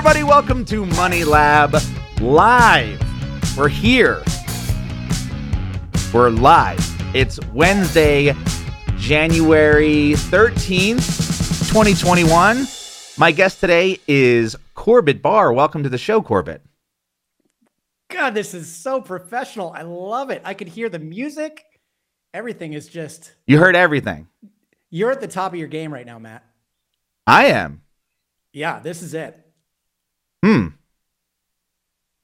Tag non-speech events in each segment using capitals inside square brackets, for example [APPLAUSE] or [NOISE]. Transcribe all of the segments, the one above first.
everybody. Welcome to Money Lab Live. We're here. We're live. It's Wednesday, January 13th, 2021. My guest today is Corbett Barr. Welcome to the show, Corbett. God, this is so professional. I love it. I could hear the music. Everything is just. You heard everything. You're at the top of your game right now, Matt. I am. Yeah, this is it. Hmm.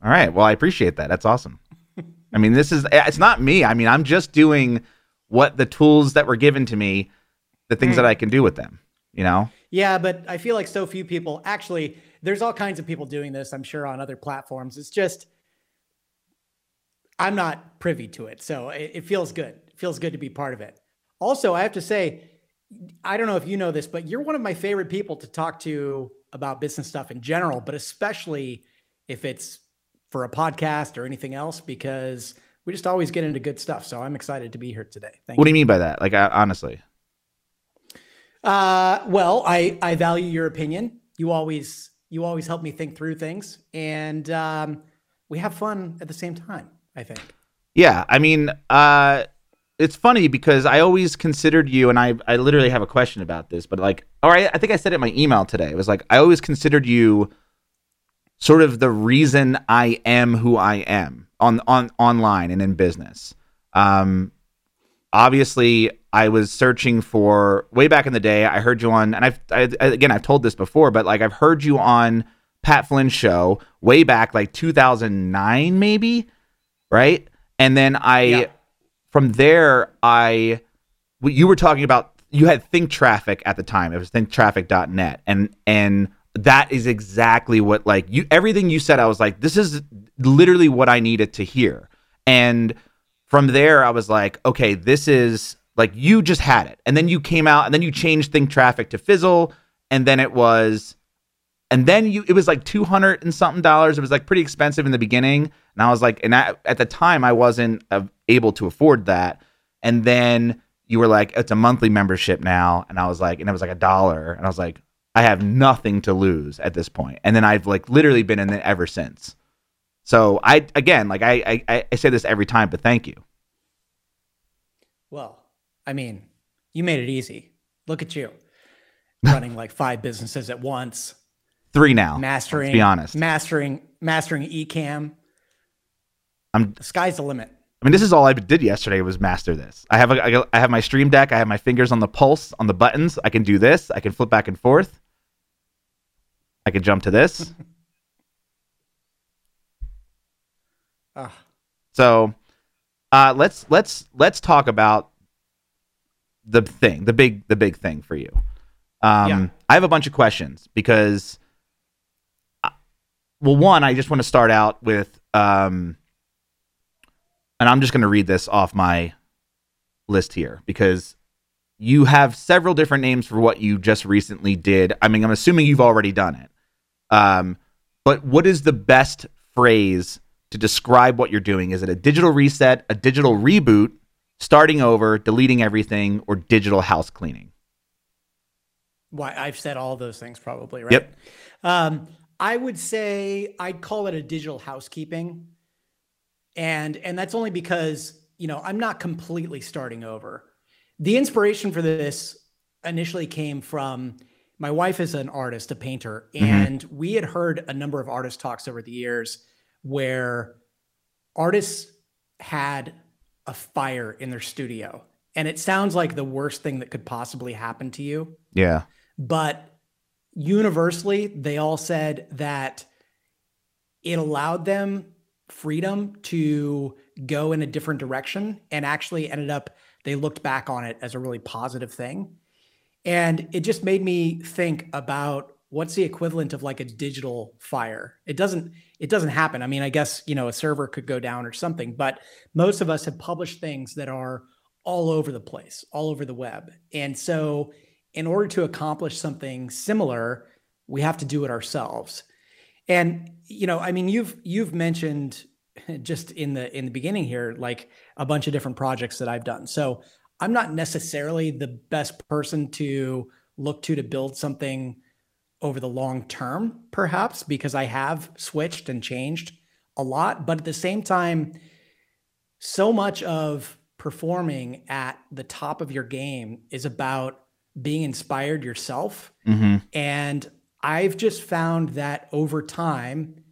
All right. Well, I appreciate that. That's awesome. [LAUGHS] I mean, this is it's not me. I mean, I'm just doing what the tools that were given to me, the things Mm. that I can do with them, you know? Yeah, but I feel like so few people actually, there's all kinds of people doing this, I'm sure, on other platforms. It's just, I'm not privy to it. So it, it feels good. It feels good to be part of it. Also, I have to say, I don't know if you know this, but you're one of my favorite people to talk to about business stuff in general, but especially if it's for a podcast or anything else, because we just always get into good stuff. So I'm excited to be here today. Thank What do you. you mean by that? Like, I, honestly, Uh, well, I I value your opinion. You always you always help me think through things, and um, we have fun at the same time. I think. yeah. I mean, uh, it's funny because I always considered you, and I, I literally have a question about this, but like, all right, I think I said it in my email today. It was like, I always considered you sort of the reason I am who I am on, on, online and in business. Um, obviously I was searching for way back in the day. I heard you on, and I've I, again I've told this before, but like I've heard you on Pat Flynn's show way back like 2009 maybe, right? And then I Yeah. From there I you were talking about you had think traffic at the time. It was thinktraffic.net and and that is exactly what like you everything you said i was like this is literally what i needed to hear. And from there i was like okay this is like you just had it. And then you came out and then you changed think traffic to fizzle and then it was and then you it was like 200 and something dollars. It was like pretty expensive in the beginning. And i was like and I, at the time i wasn't uh, able to afford that and then you were like it's a monthly membership now and i was like and it was like a dollar and i was like i have nothing to lose at this point. and then i've like literally been in it ever since so i again like i i, I say this every time but thank you Well, I mean, you made it easy. Look at you, [LAUGHS] running like five businesses at once, three now mastering. be honest mastering mastering Ecamm. i'm The sky's the limit. I mean, this is all I did yesterday was master this. I have a, I have my stream deck. I have my fingers on the pulse on the buttons. I can do this. I can flip back and forth. I can jump to this. [LAUGHS] Ah, So, uh, let's let's let's talk about the thing, the big the big thing for you. Um, Yeah. I have a bunch of questions because, uh, well, one, I just want to start out with, um, and I'm just going to read this off my list here because you have several different names for what you just recently did. I mean, I'm assuming you've already done it. Um, but what is the best phrase to describe what you're doing? Is it a digital reset, a digital reboot, starting over, deleting everything, or digital house cleaning? why I've said all those things probably, right? Yep. Um, I would say I'd call it a digital housekeeping. And and that's only because, you know, I'm not completely starting over. The inspiration for this initially came from my wife is an artist, a painter, mm-hmm. and we had heard a number of artist talks over the years where artists had a fire in their studio. And it sounds like the worst thing that could possibly happen to you Yeah. but universally they all said that it allowed them freedom to go in a different direction and actually ended up they looked back on it as a really positive thing. And it just made me think about what's the equivalent of like a digital fire. It doesn't it doesn't happen. I mean i guess you know a server could go down or something but most of us have published things that are all over the place all over the web. And so in order to accomplish something similar we have to do it ourselves and you know i mean you've you've mentioned just in the in the beginning here like a bunch of different projects that i've done so i'm not necessarily the best person to look to to build something over the long term, perhaps, because I have switched and changed a lot. But at the same time, so much of performing at the top of your game is about being inspired yourself. Mm-hmm. And I've just found that over time,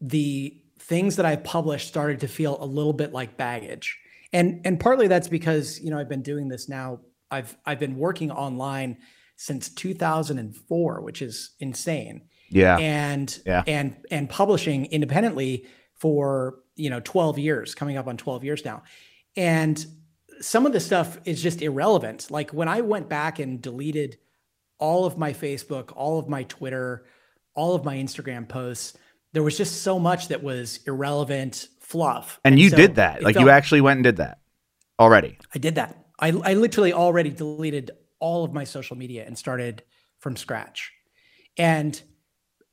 the things that I've published started to feel a little bit like baggage. And and partly that's because, you know, I've been doing this now. I've I've been working online since 2004, which is insane. Yeah. And Yeah. and and publishing independently for, you know, 12 years, coming up on 12 years now. And some of the stuff is just irrelevant. Like when I went back and deleted all of my Facebook, all of my Twitter, all of my Instagram posts, there was just so much that was irrelevant fluff. and you so did that. Like felt- you actually went and did that already. I did that. I, I literally already deleted all of my social media and started from scratch. And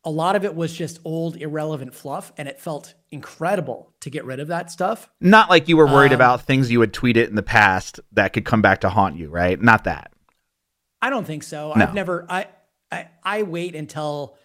a lot of it was just old, irrelevant fluff. And it felt incredible to get rid of that stuff. Not like you were worried Um, about things you had tweeted in the past that could come back to haunt you, right? Not that. I don't think so. No. I've never, I, I, I wait until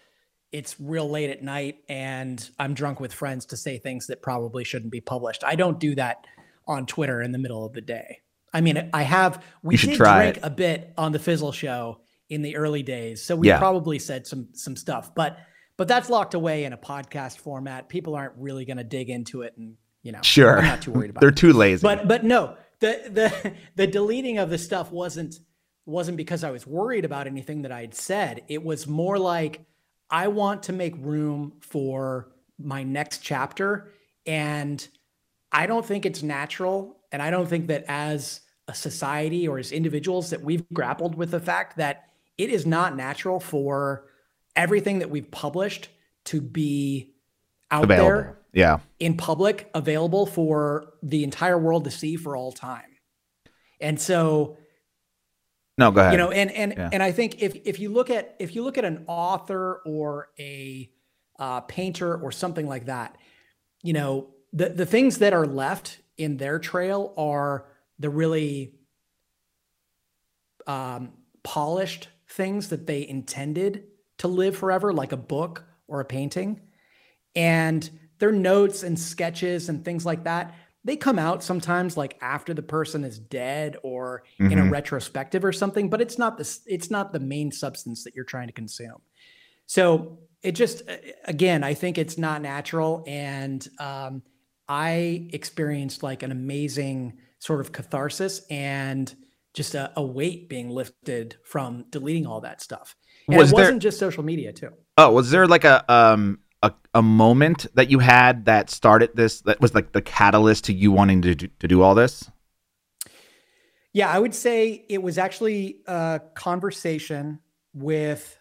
it's real late at night and I'm drunk with friends to say things that probably shouldn't be published. I don't do that on Twitter in the middle of the day. I mean, I have, we did try drink it. a bit on the Fizzle show in the early days. So we Yeah. probably said some, some stuff, but, but that's locked away in a podcast format. People aren't really going to dig into it and, you know, Sure. I'm not too worried about it. [LAUGHS] They're it too lazy. but but no the the [LAUGHS] the deleting of the stuff wasn't wasn't because i was worried about anything that i had said it was more like i want to make room for my next chapter and i don't think it's natural and i don't think that as a society or as individuals that we've grappled with the fact that it is not natural for everything that we've published to be out Available. there Yeah. in public available for the entire world to see for all time. And so, No, go ahead. you know, and and Yeah. and I think if if you look at if you look at an author or a uh, painter or something like that, you know, the the things that are left in their trail are the really um, polished things that they intended to live forever, like a book or a painting. And their notes and sketches and things like that, they come out sometimes like after the person is dead or in a Mhm. retrospective or something, but it's not this it's not the main substance that you're trying to consume. So it just uh, again, I think it's not natural and um I experienced like an amazing sort of catharsis and just a, a weight being lifted from deleting all that stuff. And Was it wasn't just social media too. Oh, was there like a um a, a moment that you had that started this that was like the catalyst to you wanting to do, to do all this? Yeah, I would say it was actually a conversation with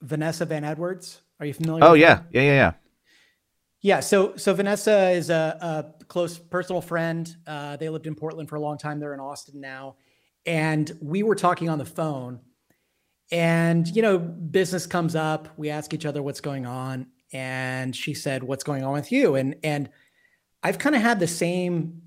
Vanessa Van Edwards. Are you familiar? Oh with her? yeah, yeah, yeah, yeah. Yeah, so so Vanessa is a, a close personal friend. Uh, they lived in Portland for a long time. They're in Austin now, and we were talking on the phone. And you know, business comes up. We ask each other what's going on, and she said, "What's going on with you?" And and I've kind of had the same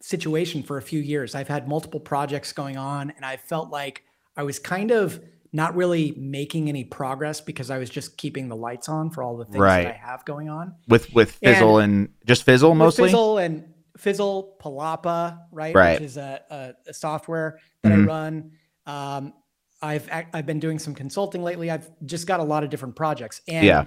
situation for a few years. I've had multiple projects going on, and I felt like I was kind of not really making any progress because I was just keeping the lights on for all the things Right. that I have going on. With with Fizzle and, just Fizzle mostly. Fizzle and Fizzle, Palapa, right? Right. Which is a, a, a software that Mhm. I run. Um, I've I've been doing some consulting lately. I've just got a lot of different projects. And Yeah.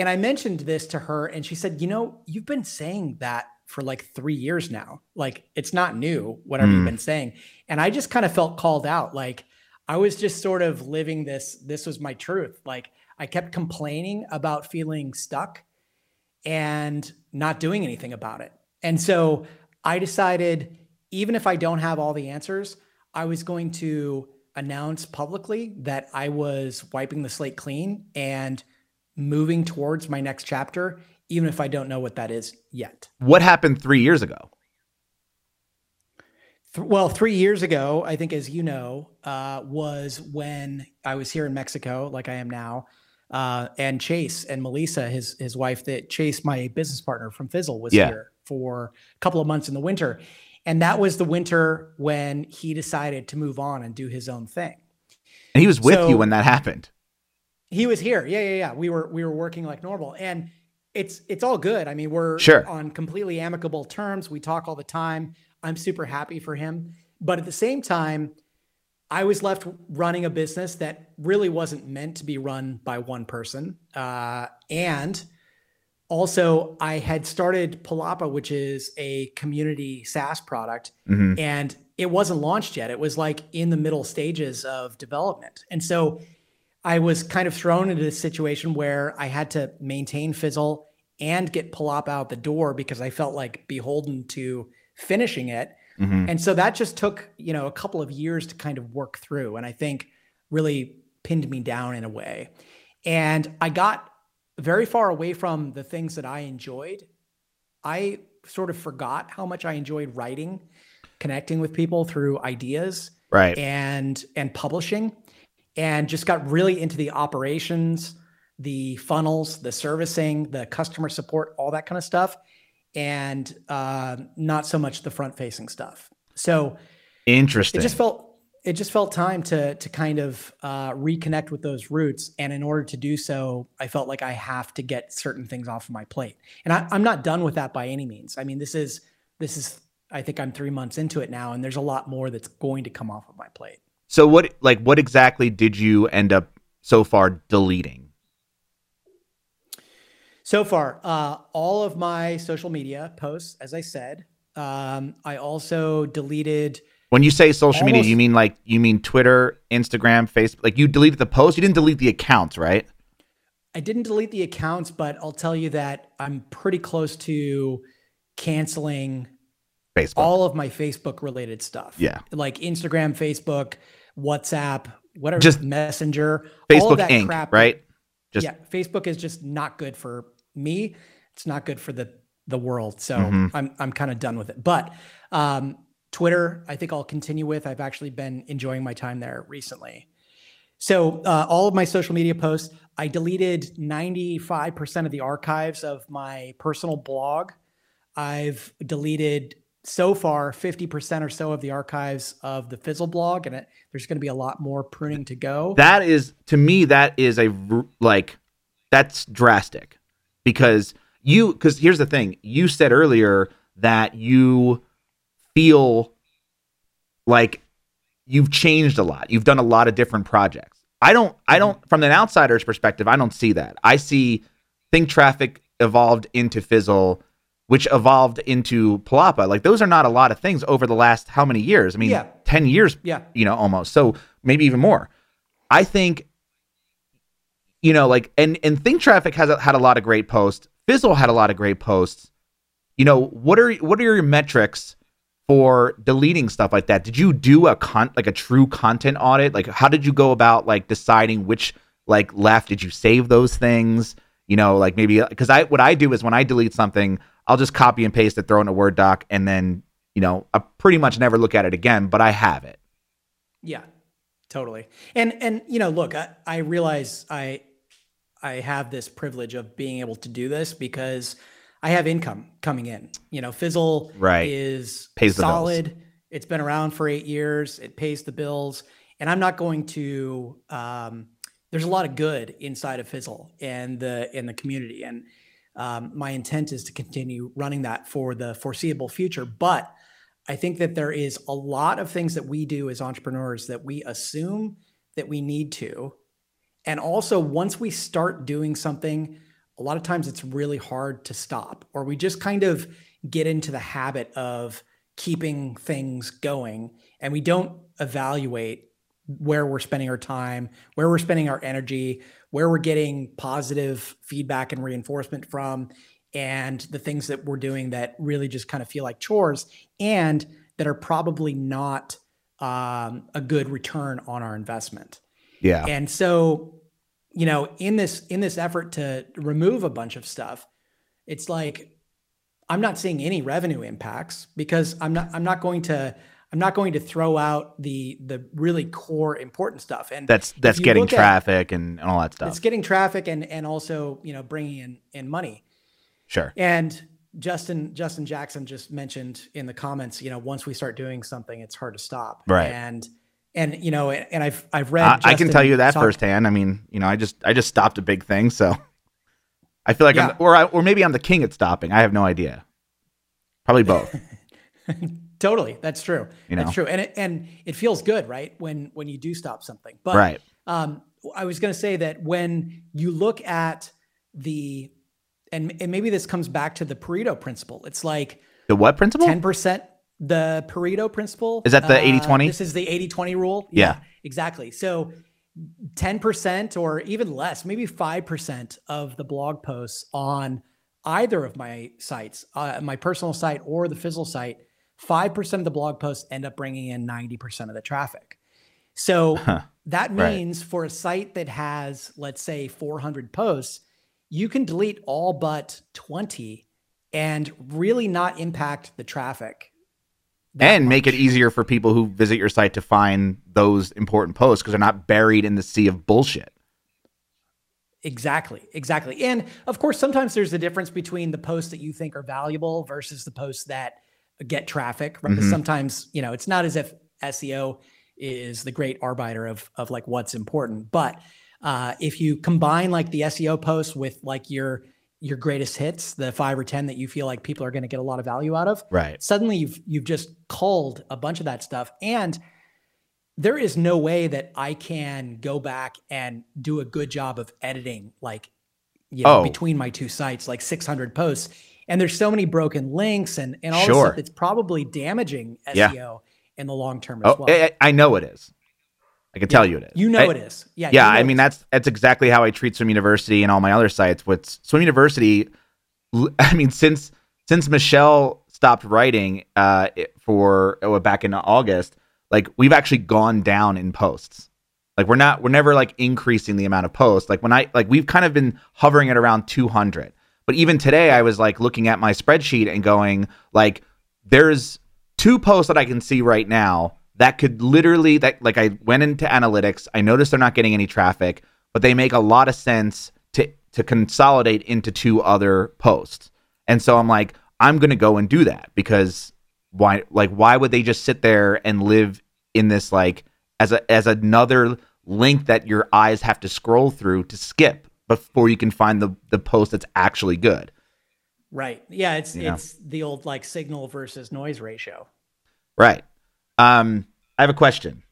And I mentioned this to her, and she said, "You know, you've been saying that for like three years now. Like it's not new. Whatever Mm. you've been saying." And I just kind of felt called out. Like I was just sort of living this. This was my truth. Like I kept complaining about feeling stuck and not doing anything about it. And so I decided, even if I don't have all the answers, I was going to announce publicly that I was wiping the slate clean and moving towards my next chapter, even if I don't know what that is yet. What happened three years ago? Th- Well, three years ago, I think, as you know, uh, was when I was here in Mexico, like I am now, uh, and Chase and Melissa, his his wife, that Chase, my business partner from Fizzle, was Yeah. here for a couple of months in the winter, and that was the winter when he decided to move on and do his own thing. And he was with So- you when that happened. He was here. Yeah, yeah, yeah. We were we were working like normal, and it's it's all good. I mean, we're Sure. on completely amicable terms. We talk all the time. I'm super happy for him, but at the same time, I was left running a business that really wasn't meant to be run by one person, uh, and also I had started Palapa, which is a community SaaS product, Mhm. and it wasn't launched yet. It was like in the middle stages of development, and so. I was kind of thrown into this situation where I had to maintain Fizzle and get Palapa out the door because I felt like beholden to finishing it. Mhm. And so that just took, you know, a couple of years to kind of work through and I think really pinned me down in a way. And I got very far away from the things that I enjoyed. I sort of forgot how much I enjoyed writing, connecting with people through ideas Right. and and publishing and just got really into the operations the funnels the servicing the customer support all that kind of stuff and uh, not so much the front facing stuff. So Interesting. it just felt it just felt time to to kind of uh, reconnect with those roots and in order to do so i felt like i have to get certain things off of my plate. And I, i'm not done with that by any means. I mean this is this is i think i'm three months into it now and there's a lot more that's going to come off of my plate so what like what exactly did you end up so far deleting? So far, uh, all of my social media posts, as I said, um, I also deleted. When you say social media, you mean like you mean Twitter, Instagram, Facebook. Like you deleted the post, you didn't delete the accounts, right? I didn't delete the accounts, but I'll tell you that I'm pretty close to canceling Facebook. all of my Facebook related stuff. Yeah. like Instagram, Facebook, WhatsApp, whatever, Just Messenger, all Facebook that Inc. crap. Right? Just yeah, Facebook is just not good for me. It's not good for the the world. So Mhm. I'm I'm kind of done with it. But um, Twitter, I think I'll continue with. I've actually been enjoying my time there recently. So uh, all of my social media posts, I deleted 95% of the archives of my personal blog. I've deleted so far 50% or so of the archives of the Fizzle blog, and it, there's going to be a lot more pruning to go. that is to me that is a like that's drastic. Because you because here's the thing you said earlier that you feel like you've changed a lot. You've done a lot of different projects. I don't i don't mm-hmm. from an outsider's perspective i don't see that. I see think traffic evolved into fizzle which evolved into palapa like those are not a lot of things over the last how many years i mean Yeah. 10 years yeah. you know, almost. So maybe even more. I think, you know, like and and Think Traffic has had a lot of great posts. Fizzle had a lot of great posts. You know, what are what are your metrics for deleting stuff like that? Did you do a con like a true content audit? Like, how did you go about like deciding which like left? Did you save those things? You know, like maybe because I what I do is when I delete something, I'll just copy and paste it, throw it in a Word doc, and then you know, I pretty much never look at it again. But I have it. Yeah, totally. And and you know, look, I, I realize I I have this privilege of being able to do this because I have income coming in. You know, Fizzle Right. is Pays the bills. solid. It's been around for eight years. It pays the bills, and I'm not going to. Um, there's a lot of good inside of Fizzle and the in the community, and um, my intent is to continue running that for the foreseeable future. But I think that there is a lot of things that we do as entrepreneurs that we assume that we need to. And also, once we start doing something, a lot of times it's really hard to stop, or we just kind of get into the habit of keeping things going and we don't evaluate where we're spending our time, where we're spending our energy, where we're getting positive feedback and reinforcement from, and the things that we're doing that really just kind of feel like chores and that are probably not um, a good return on our investment. Yeah. And so, you know, in this in this effort to remove a bunch of stuff, it's like I'm not seeing any revenue impacts because I'm not I'm not going to I'm not going to throw out the the really core important stuff. And That's that's getting look at- traffic and, and all that stuff. it's getting traffic and and also you know bringing in in money. sure. And Justin Justin Jackson just mentioned in the comments, you know, once we start doing something, it's hard to stop. Right. And and you know, and I've I've read. I, I can tell you that talk- firsthand. I mean, you know, I just I just stopped a big thing, so I feel like Yeah. I'm or I, or maybe I'm the king at stopping. I have no idea. Probably both. [LAUGHS] Totally, that's true. You know? That's true, and it, and it feels good, right? When when you do stop something. But right. um, I was going to say that when you look at the, and and maybe this comes back to the Pareto principle. It's like The what principle? ten percent. The Pareto principle Is that the uh, 80-20? This is the 80-20 rule. Yeah. exactly. So. 10% or even less, maybe 5% of the blog posts on either of my sites, uh, my personal site or the Fizzle site, 5% of the blog posts end up bringing in 90% of the traffic. So [LAUGHS] Huh. that Right. means for a site that has, let's say, 400 posts, you can delete all but 20 and really not impact the traffic. and make it easier for people who visit your site to find those important posts because they're not buried in the sea of bullshit. Exactly, exactly. And of course, sometimes there's a difference between the posts that you think are valuable versus the posts that get traffic. Right? Mhm. Sometimes, you know, it's not as if SEO is the great arbiter of of like what's important. But uh, if you combine like the SEO posts with like your your greatest hits, the five or ten that you feel like people are going to get a lot of value out of, Right. suddenly you've you've just culled a bunch of that stuff and there is no way that I can go back and do a good job of editing like you know Oh. between my two sites like 600 posts and there's so many broken links and and all this Sure. stuff that's probably damaging Yeah. SEO in the long term as Oh, well. I, I know it is. I can tell you it is. you know I- it is. Yeah. yeah you know i mean that's that's exactly how i treat swim university and all my other sites with swim university [LAUGHS] i mean since since michelle stopped writing uh for oh, back in august like we've actually gone down in posts like we're not we're never like increasing the amount of posts like when i like we've kind of been hovering at around 200 but even today i was like looking at my spreadsheet and going like there's two posts that i can see right now that could literally that like I went into analytics, I noticed they're not getting any traffic, but they make a lot of sense to to consolidate into two other posts. And so I'm like, I'm to go and do that because why like why would they just sit there and live in this like as a as another link that your eyes have to scroll through to skip before you can find the the post that's actually good. right. Yeah, it's You know? it's the old like signal versus noise ratio. Right. Um, I have a question.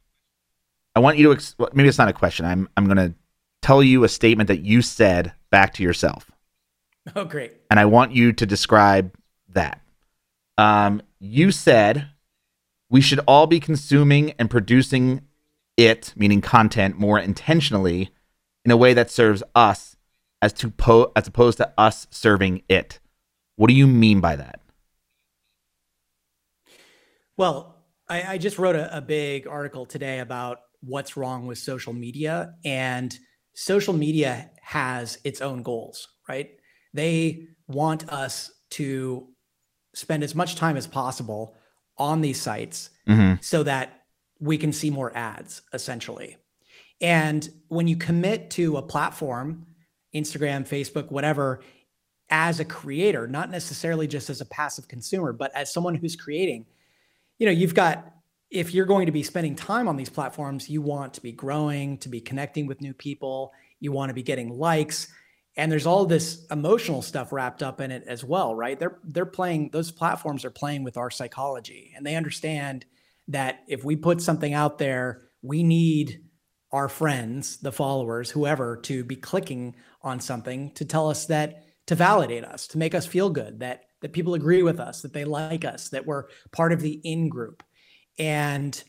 I want you to ex- well, maybe it's not a question. I'm I'm going to tell you a statement that you said back to yourself, Oh great. and I want you to describe that. Um, you said we should all be consuming and producing it, meaning content, more intentionally in a way that serves us as to po- as opposed to us serving it. What do you mean by that? Well, I, I just wrote a, a big article today about what's wrong with social media, and social media has its own goals, right? They want us to spend as much time as possible on these sites hmm so that we can see more ads, essentially. And when you commit to a platform, Instagram, Facebook, whatever, as a creator, not necessarily just as a passive consumer, but as someone who's creating, you know, you've got, if you're going to be spending time on these platforms, you want to be growing, to be connecting with new people, you want to be getting likes. And there's all this emotional stuff wrapped up in it as well, right? They're they're playing those platforms are playing with our psychology and they understand that if we put something out there, we need our friends, the followers, whoever, to be clicking on something to tell us that to validate us, to make us feel good, that that people agree with us, that they like us, that we're part of the in group. And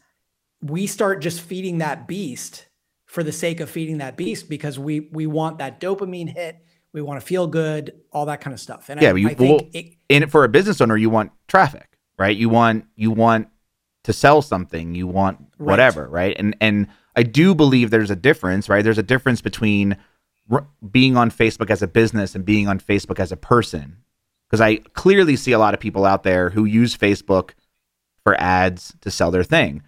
we start just feeding that beast for the sake of feeding that beast because we we want that dopamine hit, we want to feel good, all that kind of stuff. And Yeah, I, you- I think well, it, and for a business owner, you want traffic, right? You want you want to sell something, you want Right. whatever, right? And and I do believe there's a difference, right? There's a difference between r- being on Facebook as a business and being on Facebook as a person. Because I clearly see a lot of people out there who use Facebook for ads to sell their thing,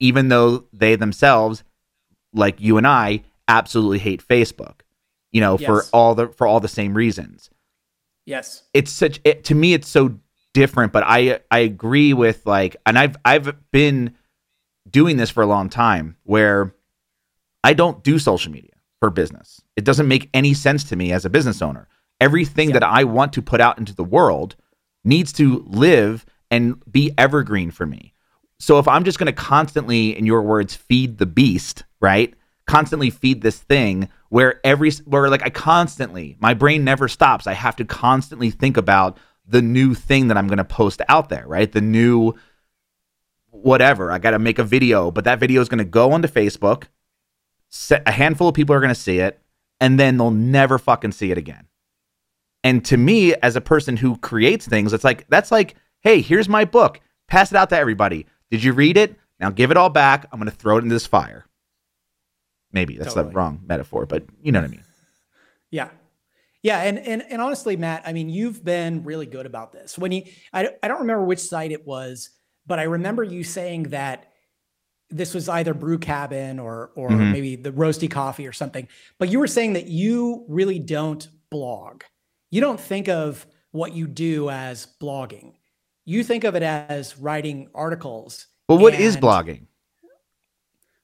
even though they themselves, like you and I, absolutely hate Facebook. You know, for all the for all the same reasons yes, it's such it, to me it's so different but i i agree with like and i've i've been doing this for a long time where I don't do social media for business. It doesn't make any sense to me as a business owner. Everything Yeah. that I want to put out into the world needs to live and be evergreen for me. So if I'm just going to constantly, in your words, feed the beast, right? Constantly feed this thing where every, where like I constantly, my brain never stops. I have to constantly think about the new thing that I'm going to post out there, right? The new whatever. I got to make a video, but that video is going to go onto Facebook. A handful of people are going to see it, and then they'll never fucking see it again. And to me, as a person who creates things, it's like that's like, hey, here's my book. Pass it out to everybody. Did you read it? Now give it all back. I'm going to throw it in this fire. Maybe that's Totally. the wrong metaphor, but you know what I mean. Yeah. Yeah, and and and honestly, Matt, I mean, you've been really good about this. When you, I I don't remember which site it was, but I remember you saying that this was either Brew Cabin or or Mhm. maybe the Roasty Coffee or something. But you were saying that you really don't blog. You don't think of what you do as blogging. You think of it as writing articles. But what is And- blogging?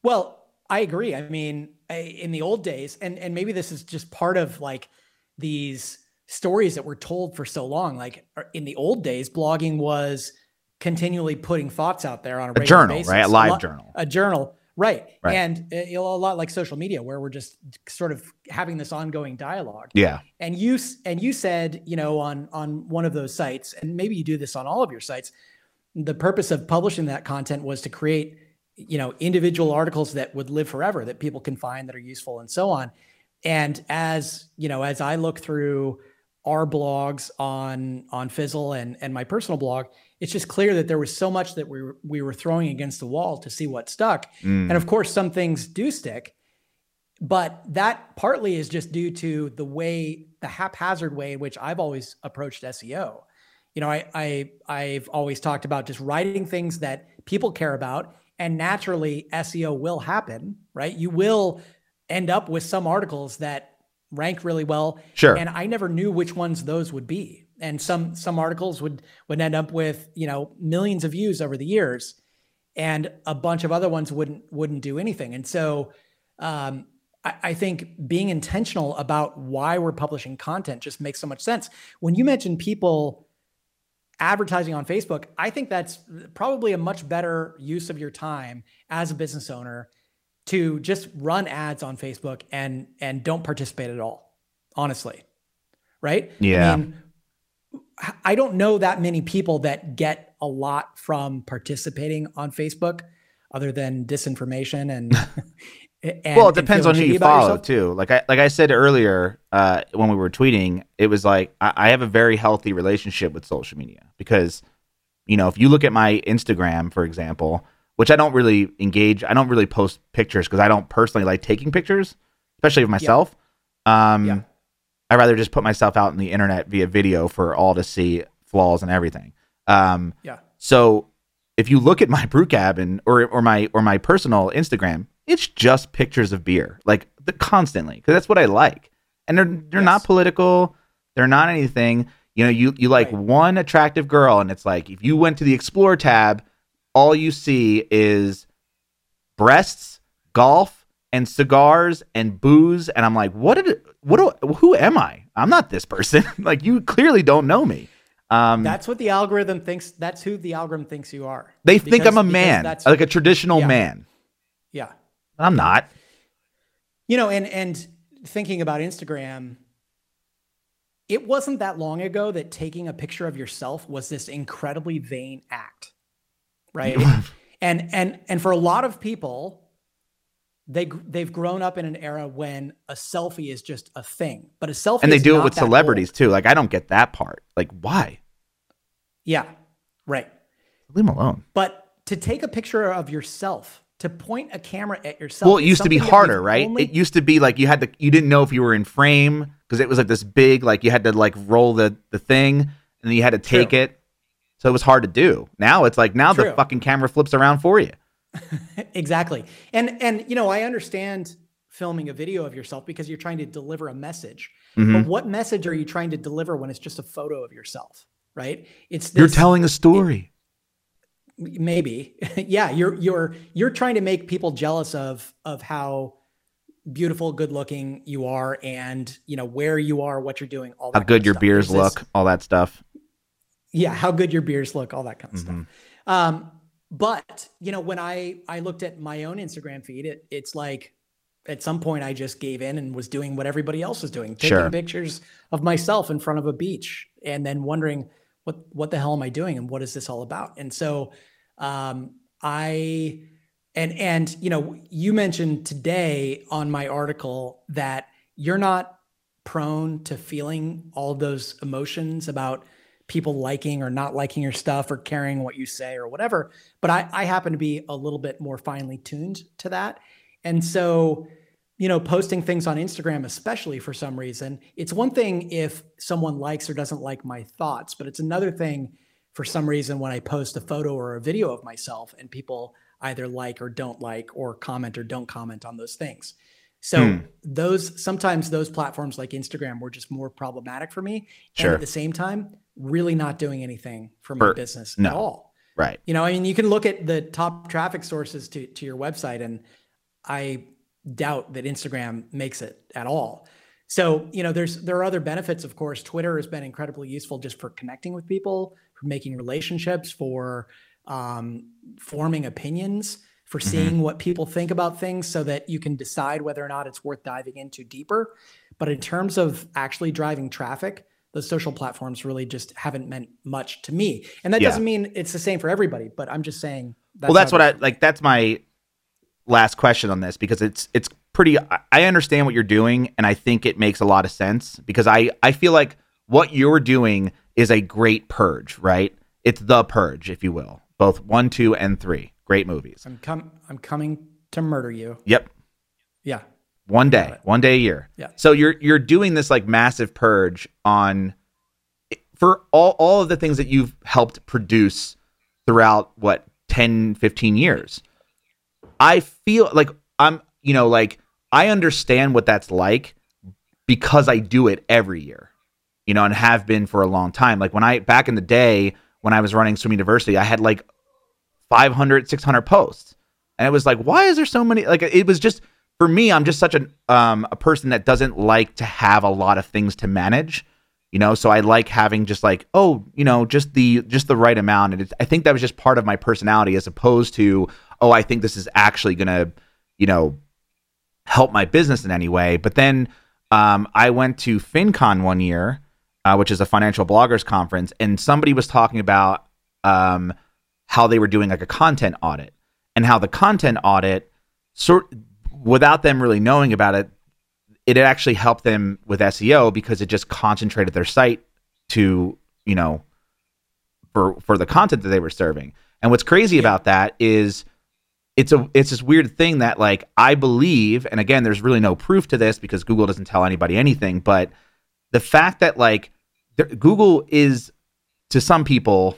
Well, I agree. I mean, I, in the old days, and and maybe this is just part of like these stories that were told for so long. Like er, in the old days, blogging was continually putting thoughts out there on a, A regular journal, basis. right? A live lot- journal. a journal, right? Right. And uh, you know, a lot like social media, where we're just sort of having this ongoing dialogue. Yeah. And you and you said, you know, on on one of those sites, and maybe you do this on all of your sites. The purpose of publishing that content was to create, you know, individual articles that would live forever, that people can find that are useful, and so on. And as you know, as I look through our blogs on on Fizzle and and my personal blog, it's just clear that there was so much that we were, we were throwing against the wall to see what stuck. Mm. And of course, some things do stick, but that partly is just due to the way, the haphazard way in which I've always approached SEO. You know, I, I I've always talked about just writing things that people care about, and naturally SEO will happen, right? You will end up with some articles that rank really well, Sure. and I never knew which ones those would be. And some some articles would would end up with you know millions of views over the years, and a bunch of other ones wouldn't wouldn't do anything. And so um, I, I think being intentional about why we're publishing content just makes so much sense. When you mention people advertising on Facebook, I think that's probably a much better use of your time as a business owner to just run ads on Facebook and and don't participate at all. Honestly, right? Yeah. I, mean, I don't know that many people that get a lot from participating on Facebook, other than disinformation and. [LAUGHS] and well, it depends on who you follow too. Like I like I said earlier uh, when we were tweeting, it was like I, I have a very healthy relationship with social media because you know if you look at my Instagram, for example, which I don't really engage, I don't really post pictures because I don't personally like taking pictures, especially of myself. Um, Yeah. I rather just put myself out in the internet via video for all to see flaws and everything. Um, Yeah. so if you look at my brew cabin or or my or my personal Instagram, it's just pictures of beer, like the, constantly, because that's what I like. And they're they're not political, they're not anything. You know, you you like Right. one attractive girl, and it's like if you went to the explore tab, all you see is breasts, golf, and cigars and booze, and I'm like, what did it, what do, who am I? I'm not this person. [LAUGHS] like you clearly don't know me. Um, That's what the algorithm thinks. That's who the algorithm thinks you are. they think I'm a man, That's like a traditional Yeah. man. yeah. I'm not. You know, and and thinking about Instagram, it wasn't that long ago that taking a picture of yourself was this incredibly vain act, right? [LAUGHS] and and and for a lot of people, they they've grown up in an era when a selfie is just a thing, but a selfie and they do it with celebrities old. too. Like I don't get that part. Like why? Yeah, right. Leave them alone. But to take a picture of yourself, to point a camera at yourself. Well, it used to be something that we've harder, right? only- it used to be like you had to you didn't know if you were in frame because it was like this big like you had to like roll the the thing and then you had to take True. it. So it was hard to do. Now it's like now the fucking camera flips around for you. [LAUGHS] exactly and and you know i understand filming a video of yourself because you're trying to deliver a message Mhm. but what message are you trying to deliver when it's just a photo of yourself right it's this, You're telling a story. maybe [LAUGHS] yeah you're you're you're trying to make people jealous of of how beautiful good looking you are and you know where you are what you're doing all that. how good your stuff. beers There's look this, all that stuff yeah how good your beers look all that kind of mm-hmm. stuff um but you know when i i looked at my own instagram feed it it's like at some point i just gave in and was doing what everybody else was doing taking sure. pictures of myself in front of a beach and then wondering what what the hell am I doing and what is this all about? And so um, I and and you know you mentioned today on my article that you're not prone to feeling all those emotions about people liking or not liking your stuff or caring what you say or whatever. But I, I happen to be a little bit more finely tuned to that. And so you know, posting things on Instagram, especially for some reason, it's one thing if someone likes or doesn't like my thoughts, but it's another thing for some reason when I post a photo or a video of myself and people either like or don't like or comment or don't comment on those things. So hmm. those sometimes those platforms like Instagram were just more problematic for me. Sure. And at the same time, really not doing anything for my for, business no. at all. Right. You know, I mean, you can look at the top traffic sources to to your website, and I doubt that Instagram makes it at all. So, you know, there's there are other benefits, of course. Twitter has been incredibly useful just for connecting with people, for making relationships, for um, forming opinions, for mm-hmm. seeing what people think about things so that you can decide whether or not it's worth diving into deeper. But in terms of actually driving traffic, those social platforms really just haven't meant much to me. And that yeah. doesn't mean it's the same for everybody, but I'm just saying that's Well, that's what I like that's my last question on this because it's it's pretty I understand what you're doing and I think it makes a lot of sense because I I feel like what you're doing is a great purge, right? It's the purge, if you will. Both 1, 2 and 3. Great movies. I'm com- I'm coming to murder you. Yep. Yeah. One day, one day a year. Yeah. So you're you're doing this like massive purge on for all all of the things that you've helped produce throughout what 10 15 years I feel like I'm, you know, like I understand what that's like because I do it every year, you know, and have been for a long time. Like when I, back in the day, when I was running Swim University, I had like 500, 600 posts. And it was like, why is there so many? Like it was just, for me, I'm just such an, um, a person that doesn't like to have a lot of things to manage you know? So i like having just like oh you know just the just the right amount. And i think that was just part of my personality as opposed to oh, I think this is actually to, you know, help my business in any way. But then um, I went to FinCon one year, uh, which is a financial bloggers conference, and somebody was talking about um, how they were doing like a content audit. And how the content audit sort without them really knowing about it it actually helped them with SEO because it just concentrated their site to you know for for the content that they were serving. And what's crazy about that is it's a it's this weird thing that like I believe, and again, there's really no proof to this because Google doesn't tell anybody anything, but the fact that like Google is to some people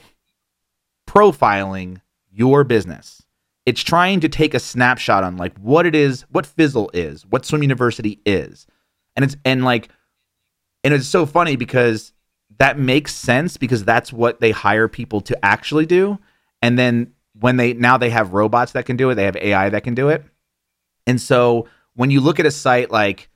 profiling your business. It's trying to take a snapshot on like what it is, what Fizzle is, what Swim University is. And it's and like and it's so funny because that makes sense because that's what they hire people to actually do. And then when they now they have robots that can do it, they have AI that can do it. And so when you look at a site like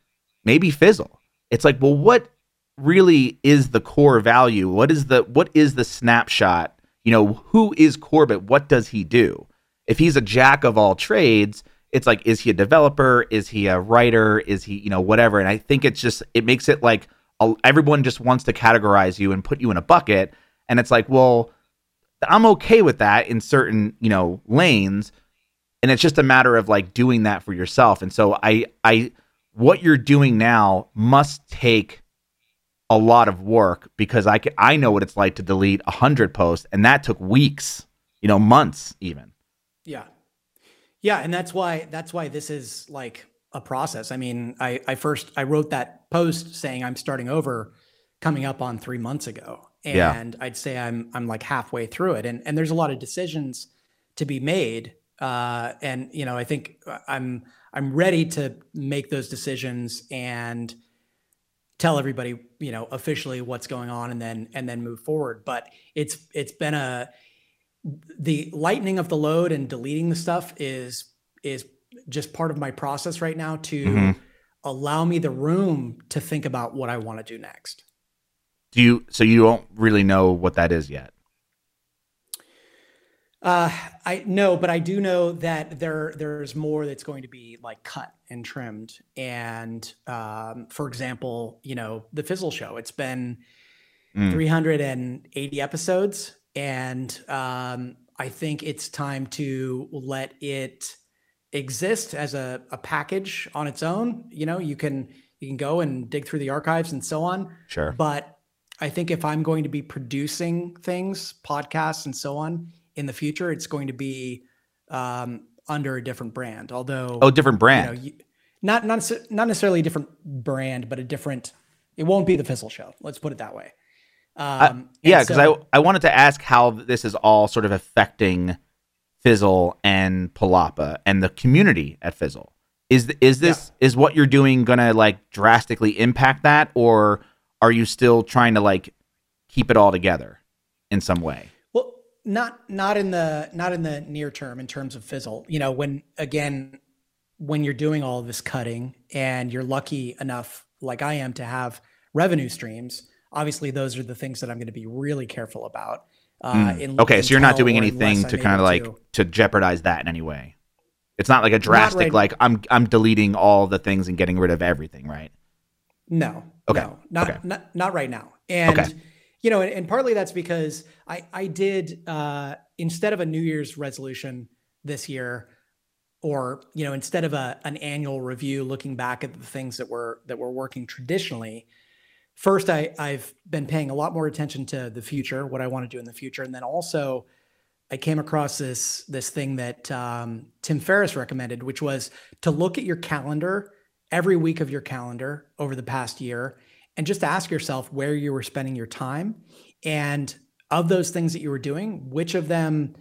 maybe Fizzle, it's like, well, what really is the core value? What is the what is the snapshot? You know, who is Corbett? What does he do? If he's a jack of all trades, it's like, is he a developer? Is he a writer? Is he, you know, whatever? And I think it's just it makes it like a, everyone just wants to categorize you and put you in a bucket. And it's like, well, I'm okay with that in certain, you know, lanes. And it's just a matter of like doing that for yourself. And so I I what you're doing now must take a lot of work because I can, I know what it's like to delete a hundred posts, and that took weeks, you know, months even. Yeah, yeah, and that's why that's why this is like a process. I mean, I I first I wrote that post saying I'm starting over, coming up on three months ago, and yeah. I'd say I'm I'm like halfway through it, and and there's a lot of decisions to be made, uh, and you know I think uh, I'm I'm ready to make those decisions and tell everybody you know officially what's going on, and then and then move forward. But it's it's been a the lightening of the load and deleting the stuff is is just part of my process right now to Mhm. allow me the room to think about what I want to do next. Do you? So you don't really know what that is yet. Uh, I no, but I do know that there there's more that's going to be like cut and trimmed. And um, for example, you know, the Fizzle Show. It's been Mm. 380 episodes, and um, I think it's time to let it exist as a, a package on its own. You know, you can you can go and dig through the archives and so on. Sure. But I think if I'm going to be producing things, podcasts, and so on in the future, it's going to be um, under a different brand. Although, Oh, different you brand. know, you, not not not necessarily a different brand, but a different. It won't be the Fizzle Show. Let's put it that way. Um, and yeah, because so- I I wanted to ask how this is all sort of affecting Fizzle and Palapa and the community at Fizzle. Is is this is what you're doing gonna like drastically impact that, or are you still trying to like keep it all together in some way? Well, not not in the not in the near term in terms of fizzle. You know, when again, when you're doing all this cutting and you're lucky enough, like I am, to have revenue streams. Obviously, those are the things that I'm going to be really careful about. Uh, in- Hmm. okay, so you're not doing anything to kind of like to. to jeopardize that in any way. It's not like a drastic right- like I'm I'm deleting all the things and getting rid of everything, right? No. Okay. No, not, Okay. not not right now. And Okay. you know, and, and partly that's because I I did uh instead of a New Year's resolution this year, or you know, instead of a an annual review looking back at the things that were that were working traditionally, first I I've been paying a lot more attention to the future, what I want to do in the future, and then also I came across this this thing that um, Tim Ferriss recommended, which was to look at your calendar every week of your calendar over the past year and just ask yourself where you were spending your time and of those things that you were doing, which of them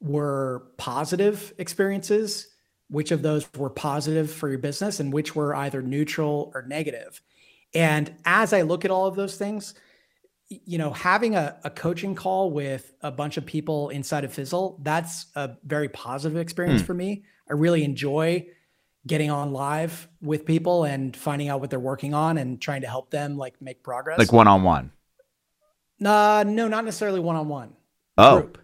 were positive experiences, which of those were positive for your business, and which were either neutral or negative. And as I look at all of those things, you know, having a, a coaching call with a bunch of people inside of Fizzle, that's a very positive experience Hmm. for me. I really enjoy getting on live with people and finding out what they're working on and trying to help them like make progress. Like one on one. uh, no, not necessarily one on one. Oh, Group.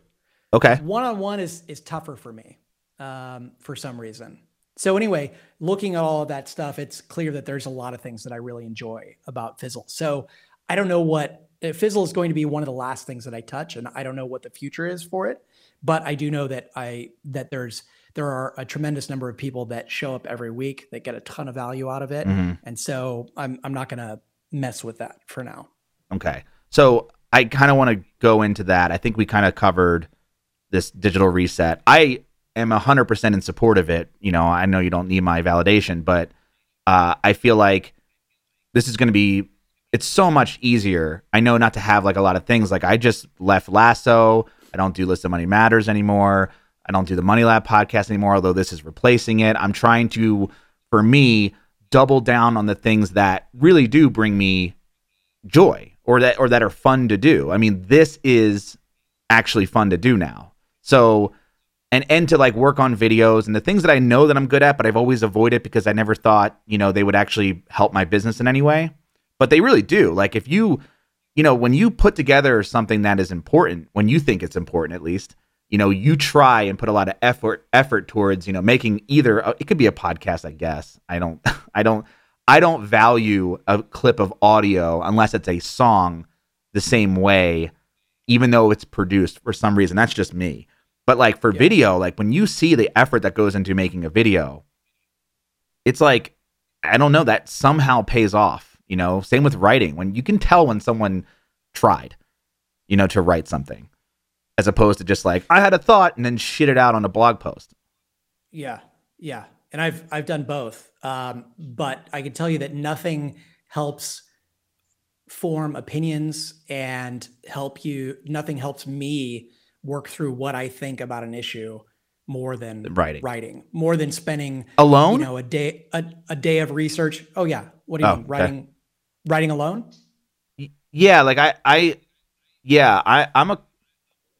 okay. One on one is is tougher for me um, for some reason. So anyway, looking at all of that stuff, it's clear that there's a lot of things that I really enjoy about Fizzle. So I don't know what uh, Fizzle is going to be one of the last things that I touch, and I don't know what the future is for it. But I do know that I that there's there are a tremendous number of people that show up every week that get a ton of value out of it, Mhm. and so I'm I'm not going to mess with that for now. Okay. So I kind of want to go into that. I think we kind of covered this digital reset. I am 100% in support of it. You know, I know you don't need my validation, but uh, I feel like this is going to be, it's so much easier. I know not to have like a lot of things. Like I just left Lasso. I don't do Listen Money Matters anymore. I don't do the Money Lab podcast anymore, although this is replacing it. I'm trying to, for me, double down on the things that really do bring me joy or that or that are fun to do. I mean, this is actually fun to do now. So and and to like work on videos and the things that I know that I'm good at, but I've always avoided because I never thought, you know, they would actually help my business in any way. But they really do. Like if you, you know, when you put together something that is important, when you think it's important at least, you know, you try and put a lot of effort effort towards, you know, making either uh, it could be a podcast, I guess. I don't [LAUGHS] I don't I don't value a clip of audio unless it's a song the same way, even though it's produced for some reason. That's just me. But like for Yeah. video, like when you see the effort that goes into making a video, it's like, I don't know, that somehow pays off. You know, same with writing. When you can tell when someone tried, you know, to write something, as opposed to just like, I had a thought and then shit it out on a blog post. Yeah, yeah, and I've I've done both, um, but I can tell you that nothing helps form opinions and help you. Nothing helps me work through what I think about an issue more than Writing. Writing more than spending Alone? you know a day a, a day of research. Oh yeah, what do you Oh, mean okay. writing writing alone? Yeah like i i yeah i i'm a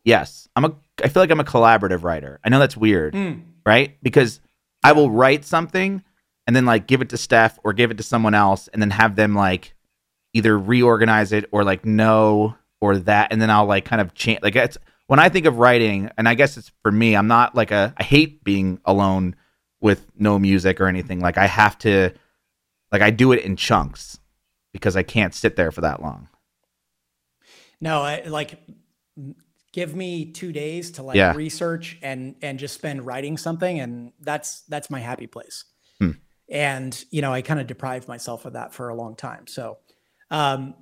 yes i'm a I feel like I'm a collaborative writer. I know that's weird, Mm. right? Because I will write something and then like give it to Steph or give it to someone else and then have them like either reorganize it or like no or that and then I'll like kind of change like it's when I think of writing and I guess it's for me I'm not like a I hate being alone with no music or anything like I have to like I do it in chunks because I can't sit there for that long. No, I, like give me two days to like Yeah. research and and just spend writing something, and that's that's my happy place. Hmm. And you know, I kind of deprived myself of that for a long time. So, um,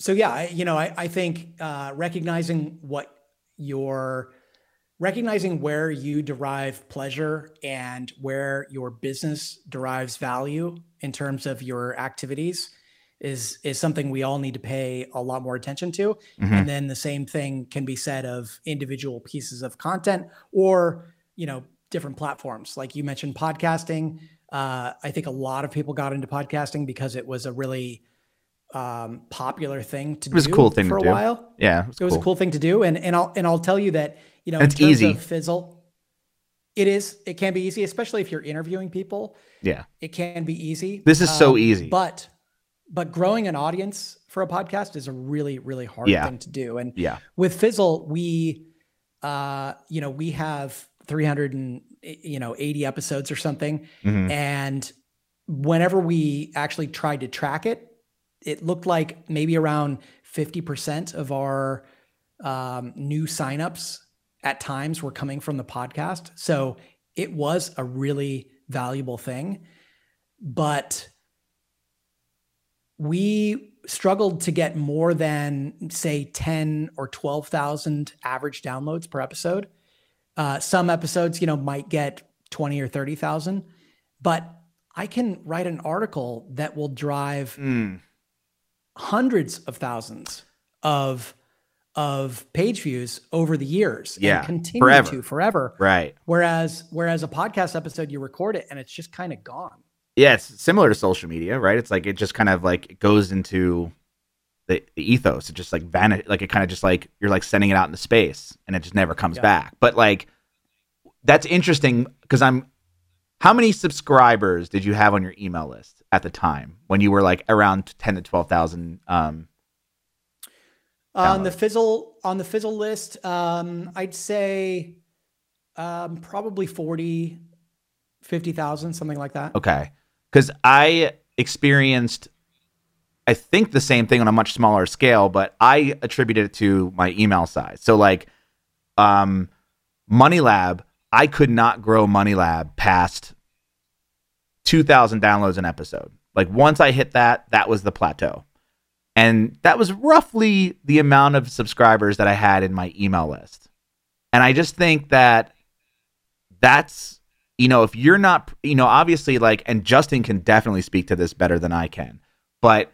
so yeah, I, you know, I I think uh, recognizing what your recognizing where you derive pleasure and where your business derives value in terms of your activities is is something we all need to pay a lot more attention to Mhm. and then the same thing can be said of individual pieces of content or you know different platforms like you mentioned podcasting uh, i think a lot of people got into podcasting because it was a really um, popular thing to do. It was a do cool thing for a do. while Yeah, it was, it was cool. a cool thing to do and and I'll and I'll tell you that you know And it's easy. of fizzle it is it can be easy especially if you're interviewing people Yeah. it can be easy Um, This is so easy. but but growing an audience for a podcast is a really really hard Yeah. thing to do and Yeah. with fizzle we uh you know we have 300 and you know 80 episodes or something Mhm. and whenever we actually tried to track it it looked like maybe around 50% of our um, new signups at times were coming from the podcast so it was a really valuable thing but we struggled to get more than say 10 or 12,000 average downloads per episode. Uh, some episodes, you know, might get 20 or 30,000, but I can write an article that will drive Mm. Hundreds of thousands of of page views over the years Yeah, and continue forever. to forever. Right. Whereas whereas a podcast episode you record it and it's just kind of gone. Yeah, it's similar to social media, right? It's like it just kind of like it goes into the, the ethos. It just like vanish, like it kind of just like you're like sending it out into space, and it just never comes Yeah. back. But like that's interesting because I'm. How many subscribers did you have on your email list at the time when you were like around ten to twelve thousand? Um, On the fizzle on the fizzle list, um, I'd say um, probably 40, 50,000, something like that. Okay. Because I experienced, I think the same thing on a much smaller scale, but I attributed it to my email size. So, like, um, Money Lab, I could not grow Money Lab past 2,000 downloads an episode. Like, once I hit that, that was the plateau. And that was roughly the amount of subscribers that I had in my email list. And I just think that that's you know, if you're not, you know, obviously like, and Justin can definitely speak to this better than I can, but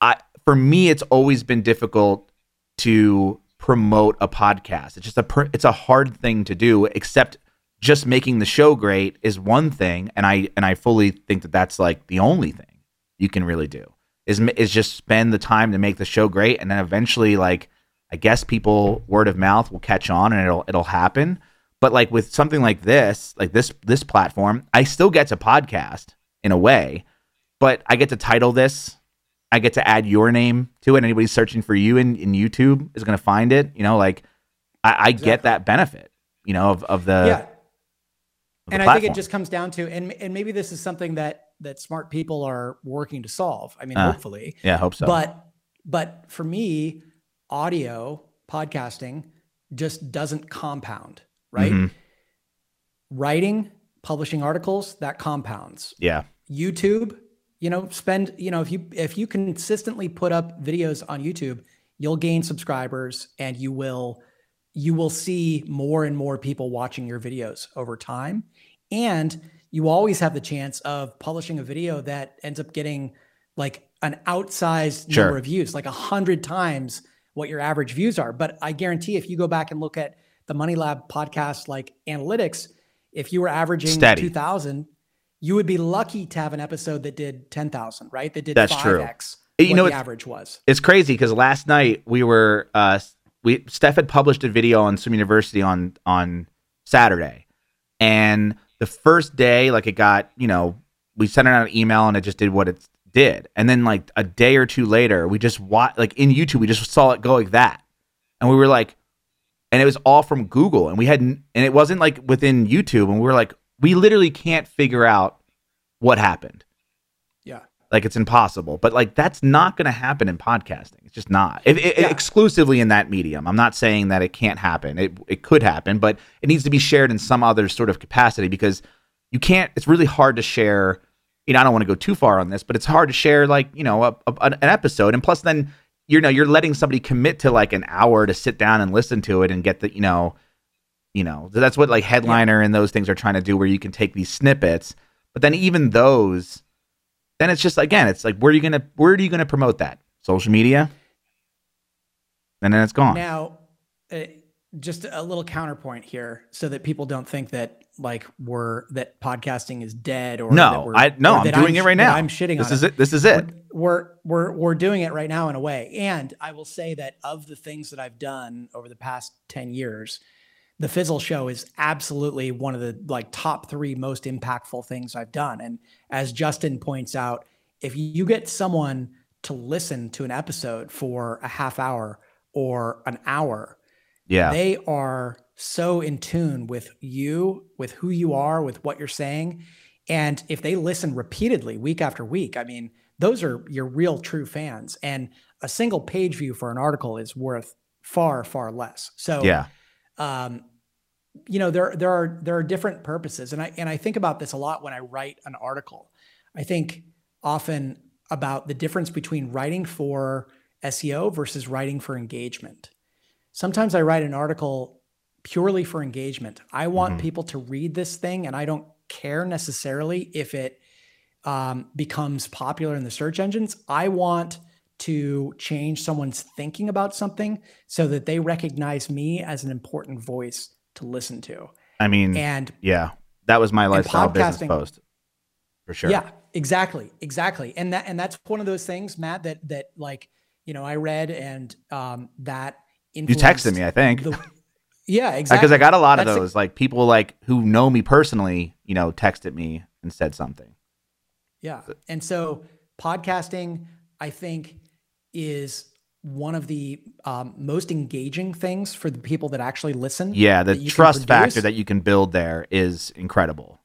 I, for me, it's always been difficult to promote a podcast. It's just a, it's a hard thing to do, except just making the show great is one thing. And I, and I fully think that that's like the only thing you can really do is, is just spend the time to make the show great. And then eventually, like, I guess people word of mouth will catch on and it'll, it'll happen but like with something like this like this this platform i still get to podcast in a way but i get to title this i get to add your name to it anybody searching for you in, in youtube is going to find it you know like i, I get that benefit you know of, of the, yeah. of the And I think it just comes down to and and maybe this is something that that smart people are working to solve. I mean, Uh, hopefully. yeah i hope so But but for me, audio podcasting just doesn't compound, right? Mhm. Writing, publishing articles, that compounds. yeah YouTube, you know, spend, you know, if you if you consistently put up videos on YouTube, you'll gain subscribers and you will you will see more and more people watching your videos over time. And you always have the chance of publishing a video that ends up getting like an outsized Sure. number of views, like a hundred times what your average views are. But I guarantee if you go back and look at the Money Lab podcast like analytics, if you were averaging Steady. 2000, you would be lucky to have an episode that did 10,000, right? That did That's 5x true. You know, the it's- average was. it's crazy because last night we were uh we Steph had published a video on Swim University on on Saturday, and the first day, like it got, you know, we sent it out an email and it just did what it did, and then like a day or two later, we just watched like in YouTube, we just saw it go like that, and we were like, and it was all from Google, and we had, and it wasn't like within YouTube, and we were like, we literally can't figure out what happened. Yeah. Like it's impossible, but like that's not going to happen in podcasting. It's just not it, it, Yeah. exclusively in that medium. I'm not saying that it can't happen. It it could happen, but it needs to be shared in some other sort of capacity because you can't. It's really hard to share. You know, I don't want to go too far on this, but it's hard to share like you know a, a, an episode, and plus then you know you're letting somebody commit to like an hour to sit down and listen to it and get the you know you know that's what like headliner and those things are trying to do where you can take these snippets. But then even those then it's just again it's like where are you gonna where are you gonna promote that? Social media? And then it's gone. Now, uh, just a little counterpoint here, so that people don't think that like we're that podcasting is dead or that no we're, i no i'm doing it right now. I'm shitting this is it. This is it. We're, we're we're we're doing it right now in a way, and I will say that of the things that I've done over the past ten years, the Fizzle Show is absolutely one of the like top three most impactful things I've done. And as Justin points out, if you get someone to listen to an episode for a half hour or an hour, yeah they are so in tune with you, with who you are, with what you're saying. And if they listen repeatedly week after week, I mean, those are your real true fans. And a single page view for an article is worth far, far less. So, yeah um, you know, there there are there are different purposes, and I and I think about this a lot when I write an article. I think often about the difference between writing for SEO versus writing for engagement. Sometimes I write an article purely for engagement. I want Mhm. people to read this thing, and I don't care necessarily if it um, becomes popular in the search engines. I want to change someone's thinking about something so that they recognize me as an important voice to listen to. i mean And yeah that was my lifestyle business post for sure yeah, exactly, exactly. And that and that's one of those things, Matt, that that like you know I read and um, that you texted me i think the- yeah, [LAUGHS] exactly. because i got a lot of That's a- those like people like who know me personally you know texted me and said something Yeah. And so podcasting, I think, is one of the um, most engaging things for the people that actually listen. yeah the that you can trust factor that you can build there is incredible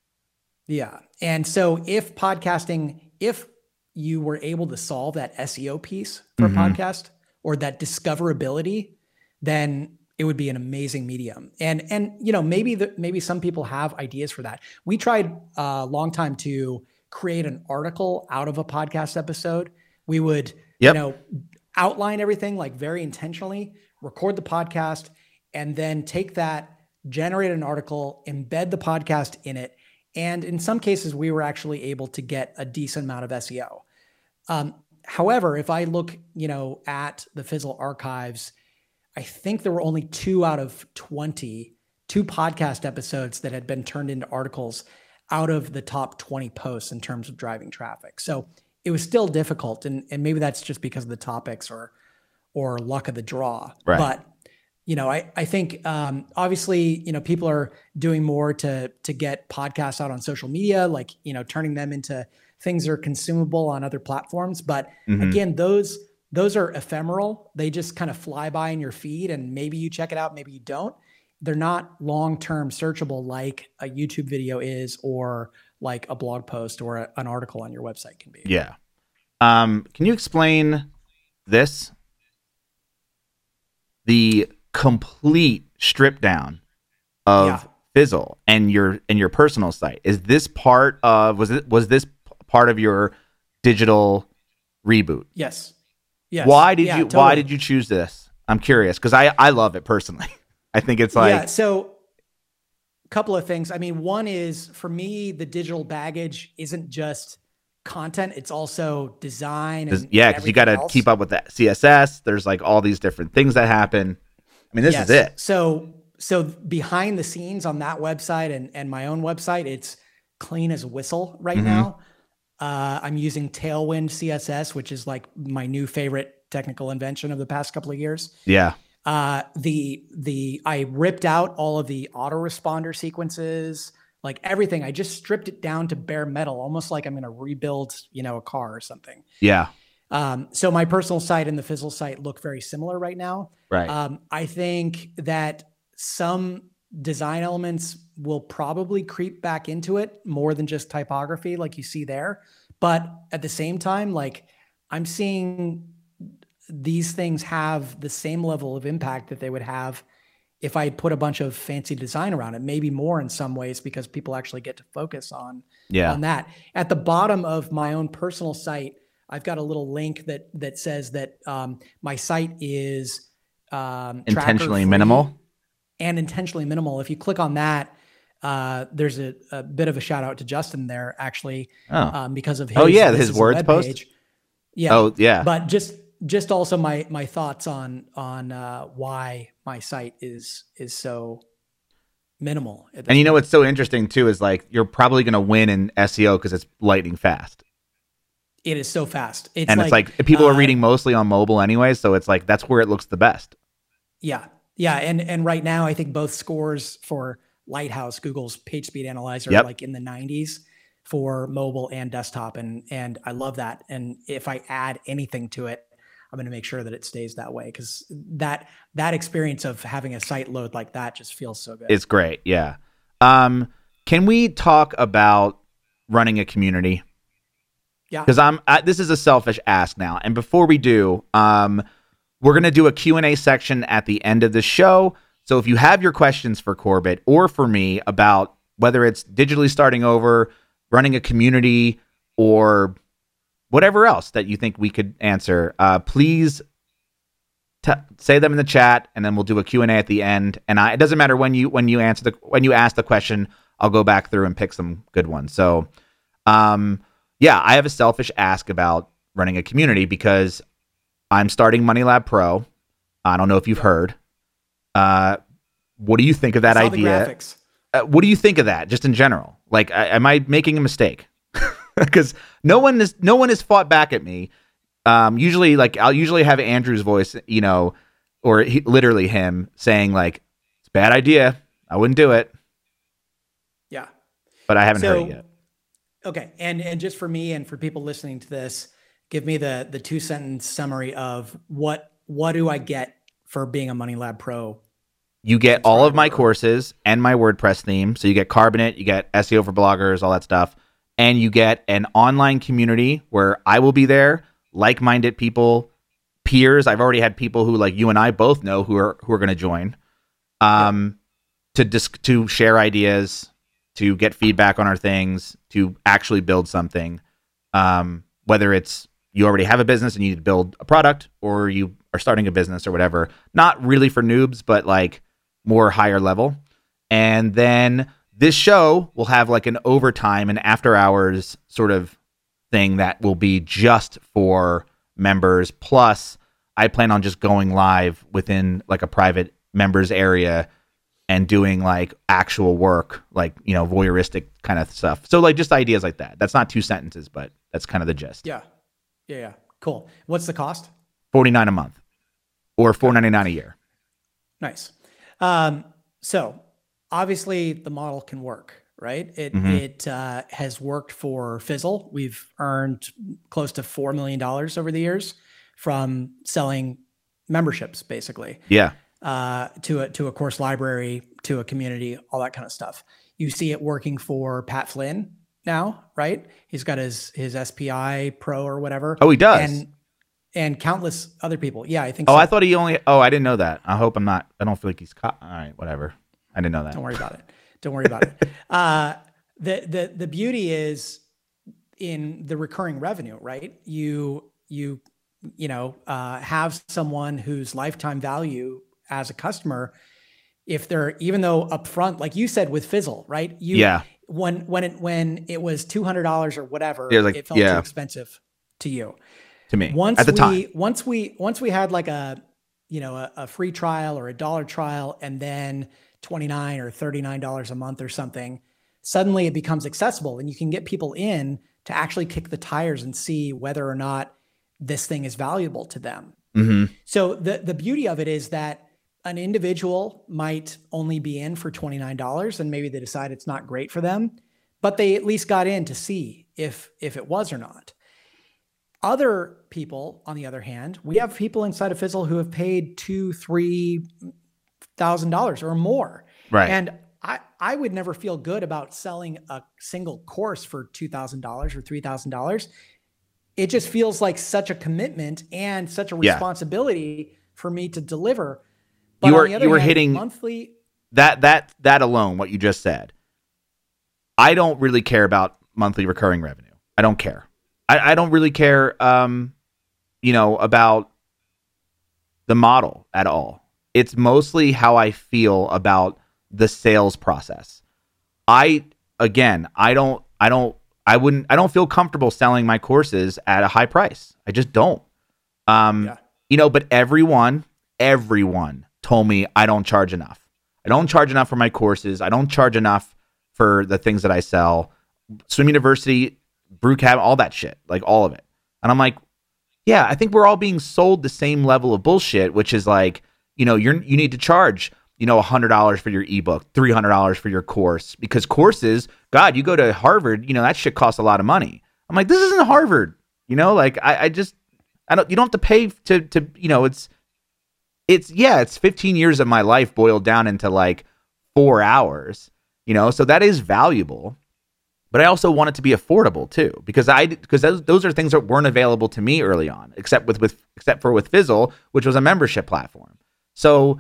Yeah. And so if podcasting, if you were able to solve that SEO piece for Mhm. a podcast or that discoverability, then it would be an amazing medium. And and you know, maybe the, maybe some people have ideas for that. We tried a long time to create an article out of a podcast episode. We would, Yep. you know, outline everything like very intentionally, record the podcast, and then take that, generate an article, embed the podcast in it. And in some cases, we were actually able to get a decent amount of SEO. Um, however, if I look, you know, at the Fizzle archives, I think there were only two out of 20, two podcast episodes that had been turned into articles out of the top 20 posts in terms of driving traffic. So it was still difficult. And, and maybe that's just because of the topics or or luck of the draw. Right. But you know, I, I think um, obviously, you know, people are doing more to to get podcasts out on social media, like, you know, turning them into things that are consumable on other platforms. But Mhm. again, those those are ephemeral. They just kind of fly by in your feed and maybe you check it out, maybe you don't. They're not long-term searchable like a YouTube video is or like a blog post or a- an article on your website can be. Yeah. Um, can you explain this? The complete strip down of Yeah. Fizzle and your and your personal site. Is this part of was it was this part of your digital reboot? Yes. Yes. Why did Yeah, you why did you choose this? I'm curious because I I love it personally. [LAUGHS] I think it's like yeah. So, couple of things. I mean, one is for me, the digital baggage isn't just content; it's also design. And, yeah, because you got to keep up with that CSS. There's like all these different things that happen. I mean, this Yes. is it. So, so behind the scenes on that website and and my own website, it's clean as a whistle right Mhm. now. Uh, I'm using Tailwind CSS, which is like my new favorite technical invention of the past couple of years. Yeah, Uh, the the I ripped out all of the autoresponder sequences, like everything. I just stripped it down to bare metal, almost like I'm going to rebuild, you know, a car or something. Yeah. Um, so my personal site and the Fizzle site look very similar right now. Right. Um, I think that some design elements will probably creep back into it more than just typography, like you see there. But at the same time, like I'm seeing these things have the same level of impact that they would have if I put a bunch of fancy design around it, maybe more in some ways because people actually get to focus on yeah. on that. At the bottom of my own personal site, I've got a little link that that says that um, my site is um, intentionally minimal and intentionally minimal. If you click on that, uh, there's a, a, bit of a shout out to Justin there actually oh. um, because of his oh yeah his words post page. yeah oh yeah but just just also my my thoughts on on uh, why my site is is so minimal. And you know what's so interesting too is like you're probably going to win in SEO because it's lightning fast. It is so fast. It's and like, it's like people uh, are reading mostly on mobile anyway, so it's like that's where it looks the best. Yeah, yeah, and and right now I think both scores for Lighthouse, Google's Page Speed Analyzer, Yep. are like in the 90s for mobile and desktop, and and I love that. And if I add anything to it, I'm going to make sure that it stays that way because that that experience of having a site load like that just feels so good. It's great. Yeah. Um, can we talk about running a community? yeah, because I'm I, this is a selfish ask now. And before we do, um, we're gonna do a Q and A section at the end of the show. So if you have your questions for Corbett or for me about whether it's digitally starting over, running a community, or whatever else that you think we could answer, uh, please t- say them in the chat, and then we'll do a Q and A at the end. And I, it doesn't matter when you when you answer the when you ask the question, I'll go back through and pick some good ones. So, um, yeah, I have a selfish ask about running a community because I'm starting Money Lab Pro. I don't know if you've heard. Uh, what do you think of that idea? Uh, what do you think of that, just in general? Like, I, am I making a mistake? [LAUGHS] Because no one is no one has fought back at me. Um, usually, like I'll usually have Andrew's voice, you know, or he, literally him saying like, "It's a bad idea. I wouldn't do it," Yeah. but I haven't heard it yet. Okay, and and just for me and for people listening to this, give me the the two sentence summary of what what do I get for being a Money Lab Pro? You get all of my courses and my WordPress theme. So you get Carbonate, you get SEO for bloggers, all that stuff. And you get an online community where I will be there, like-minded people, peers. I've already had people who like you and I both know who are who are going to join. Um to dis- to share ideas, to get feedback on our things, to actually build something. Um whether it's you already have a business and you need to build a product or you are starting a business or whatever. Not really for noobs, but like more higher level. And then this show will have like an overtime and after hours sort of thing that will be just for members. Plus, I plan on just going live within like a private members area and doing like actual work, like, you know, voyeuristic kind of stuff. So, like, just ideas like that. That's not two sentences, but that's kind of the gist. Yeah, yeah, yeah. Cool. What's the cost? 49 a month or 499 a year. Nice. Um, so obviously the model can work, right? It Mhm. it uh, has worked for Fizzle. We've earned close to four million dollars over the years from selling memberships, basically. Yeah. uh, to a to a course library, to a community, all that kind of stuff. You see it working for Pat Flynn now, right? He's got his his SPI Pro or whatever. Oh, he does. and and countless other people. Yeah, I think. Oh, so. I thought he only. Oh, I didn't know that. I hope I'm not. I don't feel like he's caught. All right, whatever. I didn't know that. Don't worry about it. Don't worry about it. [LAUGHS] Uh, the the the beauty is in the recurring revenue, right? You you you know uh, have someone whose lifetime value as a customer, if they're even though upfront, like you said with Fizzle, right? You Yeah. when when it when it was two hundred dollars or whatever, Yeah, like- it felt yeah. too expensive to you To me, once at the we time. once we once we had like a you know a, a free trial or a dollar trial and then 29 or 39 dollars a month or something suddenly it becomes accessible and you can get people in to actually kick the tires and see whether or not this thing is valuable to them hmm so the the beauty of it is that an individual might only be in for $29 and maybe they decide it's not great for them, but they at least got in to see if if it was or not. Other people, on the other hand, we have people inside of Fizzle who have paid two, three thousand dollars or more. Right. And I, I would never feel good about selling a single course for two thousand dollars or three thousand dollars. It just feels like such a commitment and such a Yeah. responsibility for me to deliver. You on were- you were hand, hitting- monthly. that that that alone what you just said i don't really care about monthly recurring revenue i don't care i, I don't really care um you know about the model at all it's mostly how i feel about the sales process i again i don't i don't i wouldn't i don't feel comfortable selling my courses at a high price i just don't um Yeah. you know but everyone everyone told me i don't charge enough I don't charge enough for my courses. I don't charge enough for the things that I sell. Swim University, Brew Cab, all that shit, like all of it. And I'm like, yeah, I think we're all being sold the same level of bullshit, which is like, you know, you're you need to charge, you know, hundred dollars for your ebook, three hundred dollars for your course, because courses, God, you go to Harvard, you know, that shit costs a lot of money. I'm like, this isn't Harvard, you know, like I, I just, I don't, you don't have to pay to to, you know, it's it's yeah, it's 15 years of my life boiled down into like four hours, you know, so that is valuable. But I also want it to be affordable too, because I because those those are things that weren't available to me early on, except with with except for with Fizzle, which was a membership platform. So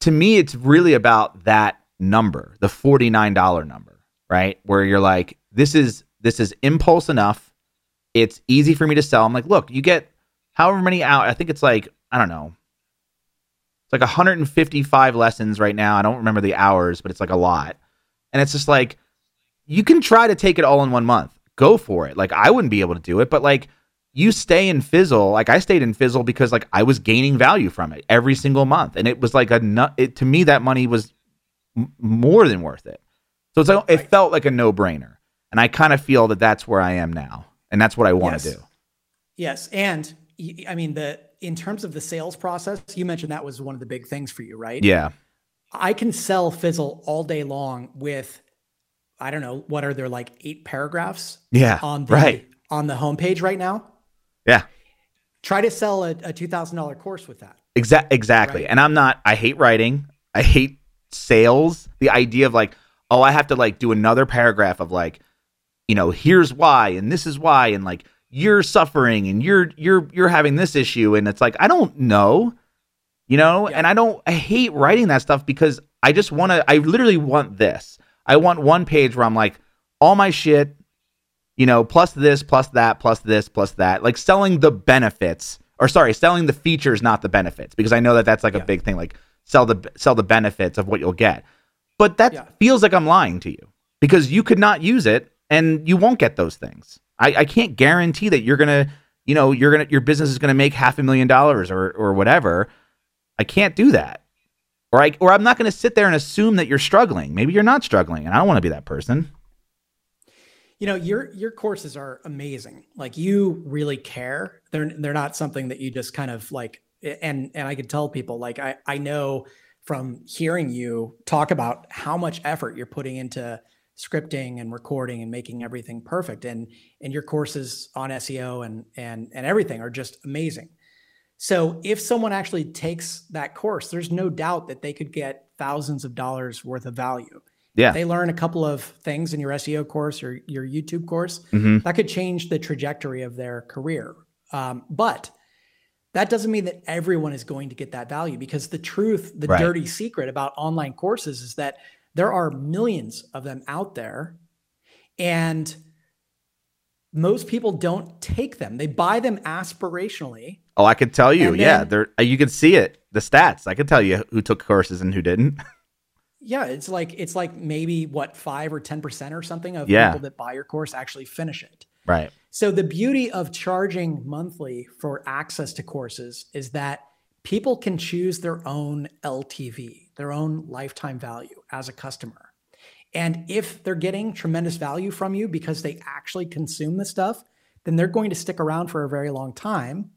to me, it's really about that number, the forty nine dollar number, right? Where you're like, this is this is impulse enough. It's easy for me to sell. I'm like, look, you get however many out. I think it's like I don't know. It's like 155 lessons right now. I don't remember the hours, but it's like a lot. And it's just like you can try to take it all in one month. Go for it. Like I wouldn't be able to do it, but like you stay in Fizzle. Like I stayed in Fizzle because like I was gaining value from it every single month, and it was like a nut. It, to me, that money was m- more than worth it. So it's like, it felt like a no brainer, and I kind of feel that that's where I am now, and that's what I want to Yes. do. Yes, and i mean the in terms of the sales process, you mentioned that was one of the big things for you, right? Yeah, I can sell Fizzle all day long with I don't know what are there like eight paragraphs yeah, on the right, on the homepage right now. Yeah. Try to sell a, a two thousand dollar course with that. Exact exactly. Right. And I'm not I hate writing. I hate sales. The idea of like, oh, I have to like do another paragraph of like, you know, here's why and this is why and like you're suffering and you're you're you're having this issue and it's like I don't know. You know, Yeah. and I don't I hate writing that stuff because I just want to I literally want this. I want one page where I'm like all my shit you know, plus this, plus that, plus this, plus that, like selling the benefits, or sorry, selling the features, not the benefits, because I know that that's like a big thing, like sell the sell the benefits of what you'll get. But that Yeah. feels like I'm lying to you because you could not use it and you won't get those things. I, I can't guarantee that you're gonna, you know, you're gonna your business is gonna make half a million dollars or or whatever. I can't do that. Or I or I'm not gonna sit there and assume that you're struggling. Maybe you're not struggling, and I don't want to be that person. You know, your your courses are amazing. Like you really care. They're they're not something that you just kind of like and and I could tell people like I I know from hearing you talk about how much effort you're putting into scripting and recording and making everything perfect and and your courses on SEO and and and everything are just amazing. So if someone actually takes that course, there's no doubt that they could get thousands of dollars worth of value. Yeah. They learn a couple of things in your SEO course or your YouTube course Mhm. that could change the trajectory of their career. Um, but that doesn't mean that everyone is going to get that value because the truth, the Right. dirty secret about online courses is that there are millions of them out there and most people don't take them. They buy them aspirationally. Oh, I could tell you. Yeah, there uh, you can see it. The stats. I could tell you who took courses and who didn't. [LAUGHS] Yeah, it's like it's like maybe what 5 or 10% or something of Yeah. people that buy your course actually finish it. right. So the beauty of charging monthly for access to courses is that people can choose their own LTV, their own lifetime value as a customer. And if they're getting tremendous value from you because they actually consume the stuff, then they're going to stick around for a very long time.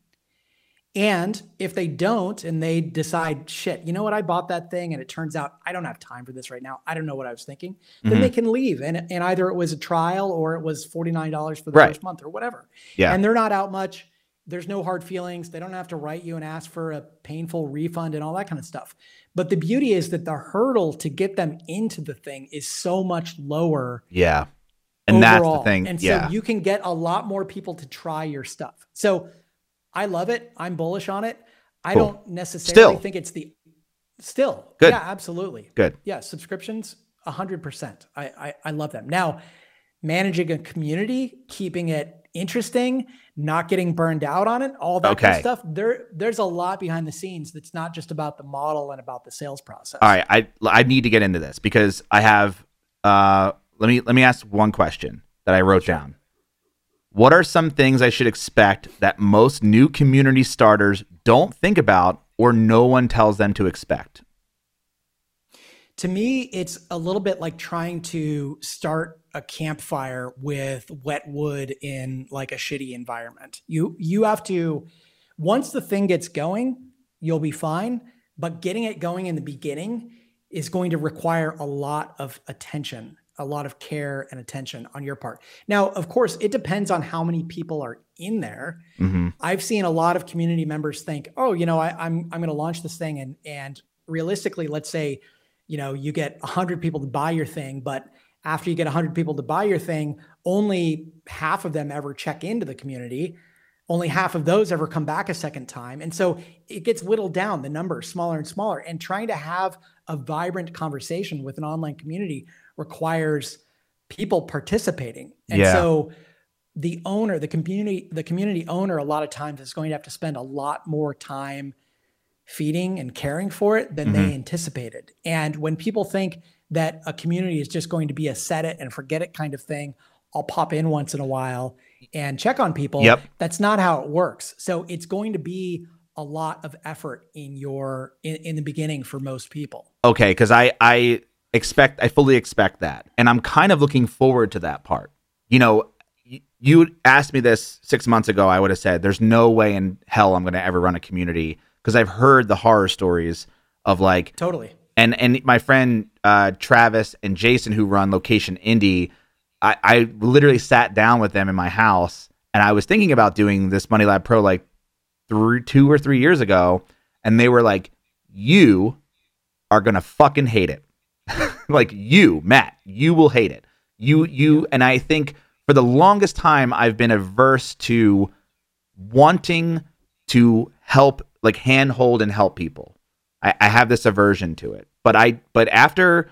And if they don't and they decide, shit, you know what, I bought that thing and it turns out I don't have time for this right now. I don't know what I was thinking, then Mhm. they can leave. And, and either it was a trial or it was $49 for the Right. first month or whatever. Yeah. And they're not out much. There's no hard feelings. They don't have to write you and ask for a painful refund and all that kind of stuff. But the beauty is that the hurdle to get them into the thing is so much lower Yeah. And that's the thing. And yeah. so you can get a lot more people to try your stuff. So I love it. I'm bullish on it. I Cool. don't necessarily Still. think it's the still. Good. Yeah, absolutely. Good. Yeah, subscriptions, hundred percent. I, I I love them. Now, managing a community, keeping it interesting, not getting burned out on it, all that kind of stuff. There, there's a lot behind the scenes that's not just about the model and about the sales process. All right, I I need to get into this because I have uh let me let me ask one question that I wrote down. What are some things I should expect that most new community starters don't think about or no one tells them to expect? To me, it's a little bit like trying to start a campfire with wet wood in like a shitty environment. You you have to once the thing gets going, you'll be fine, but getting it going in the beginning is going to require a lot of attention, a lot of care and attention on your part. Now, of course, it depends on how many people are in there. Mm-hmm. I've seen a lot of community members think, oh, you know, I, I'm I'm going to launch this thing, and and realistically, let's say, you know, you get hundred people to buy your thing, but after you get hundred people to buy your thing, only half of them ever check into the community. Only half of those ever come back a second time, and so it gets whittled down. The number smaller and smaller, and trying to have a vibrant conversation with an online community requires people participating, and Yeah. so the owner, the community, the community owner, a lot of times is going to have to spend a lot more time feeding and caring for it than they mm-hmm. anticipated. And when people think that a community is just going to be a set it and forget it kind of thing, I'll pop in once in a while and check on people. Yep. That's not how it works. So it's going to be a lot of effort in your in, in the beginning for most people. Okay, because I I expect I fully expect that, and I'm kind of looking forward to that part. You know, y- you asked me this six months ago, I would have said, "There's no way in hell I'm going to ever run a community," because I've heard the horror stories of like Totally. and and my friend uh, Travis and Jason who run Location Indie, I, I literally sat down with them in my house and I was thinking about doing this Money Lab Pro like three, two or three years ago, and they were like, "You are gonna fucking hate it, [LAUGHS] like you, Matt, you will hate it. You you." And I think for the longest time I've been averse to wanting to help, like handhold and help people. I, I have this aversion to it. But I but after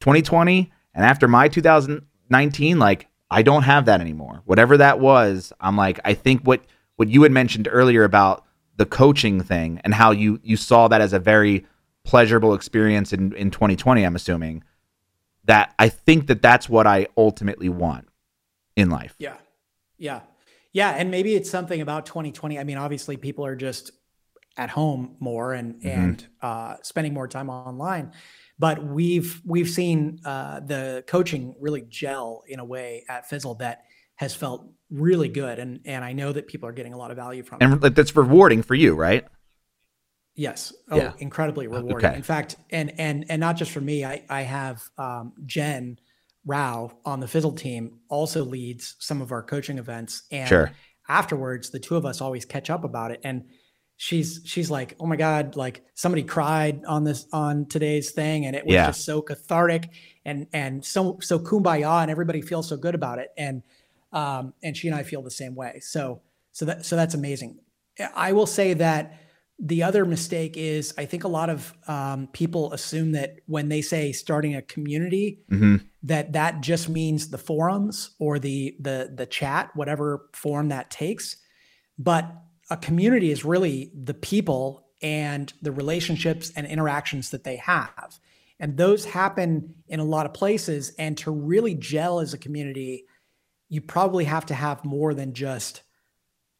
2020 and after my 2019, like I don't have that anymore. Whatever that was, I'm like, I think what what you had mentioned earlier about the coaching thing and how you you saw that as a very pleasurable experience in in 2020. I'm assuming that I think that that's what I ultimately want in life. Yeah. Yeah. Yeah. And maybe it's something about 2020. I mean, obviously people are just at home more and Mm-hmm. and uh, spending more time online. But we've we've seen uh, the coaching really gel in a way at Fizzle that has felt really good. And and I know that people are getting a lot of value from it. And that's rewarding for you, right? Yes. Oh, Yeah. incredibly rewarding. okay. In fact, and and and not just for me, I I have um, Jen Rao on the Fizzle team also leads some of our coaching events, and Sure. afterwards, the two of us always catch up about it. And she's she's like, "Oh my god, like somebody cried on this on today's thing, and it was Yeah. just so cathartic and and so so kumbaya, and everybody feels so good about it." And um, and she and I feel the same way. So so that so that's amazing. I will say that the other mistake is I think a lot of um, people assume that when they say starting a community, hmm that that just means the forums or the the the chat, whatever form that takes. But a community is really the people and the relationships and interactions that they have. And those happen in a lot of places. And to really gel as a community, you probably have to have more than just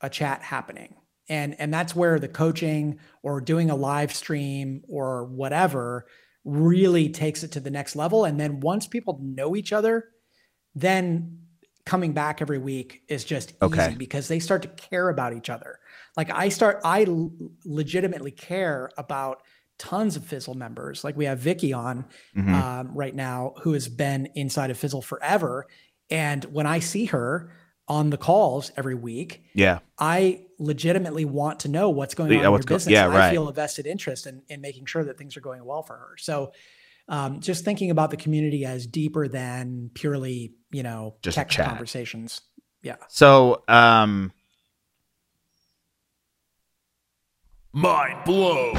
a chat happening. And and that's where the coaching or doing a live stream or whatever really takes it to the next level. And then once people know each other, then coming back every week is just Okay. easy because they start to care about each other. Like I start, I l- legitimately care about tons of Fizzle members. Like we have Vicky on Mhm. um, right now, who has been inside of Fizzle forever. And when I see her on the calls every week, yeah. I legitimately want to know what's going Yeah, on in your what's go- business. yeah, right. I feel a vested interest in, in making sure that things are going well for her. So um, just thinking about the community as deeper than purely, you know, Just tech chat. conversations. Yeah. So, um, Mind blown.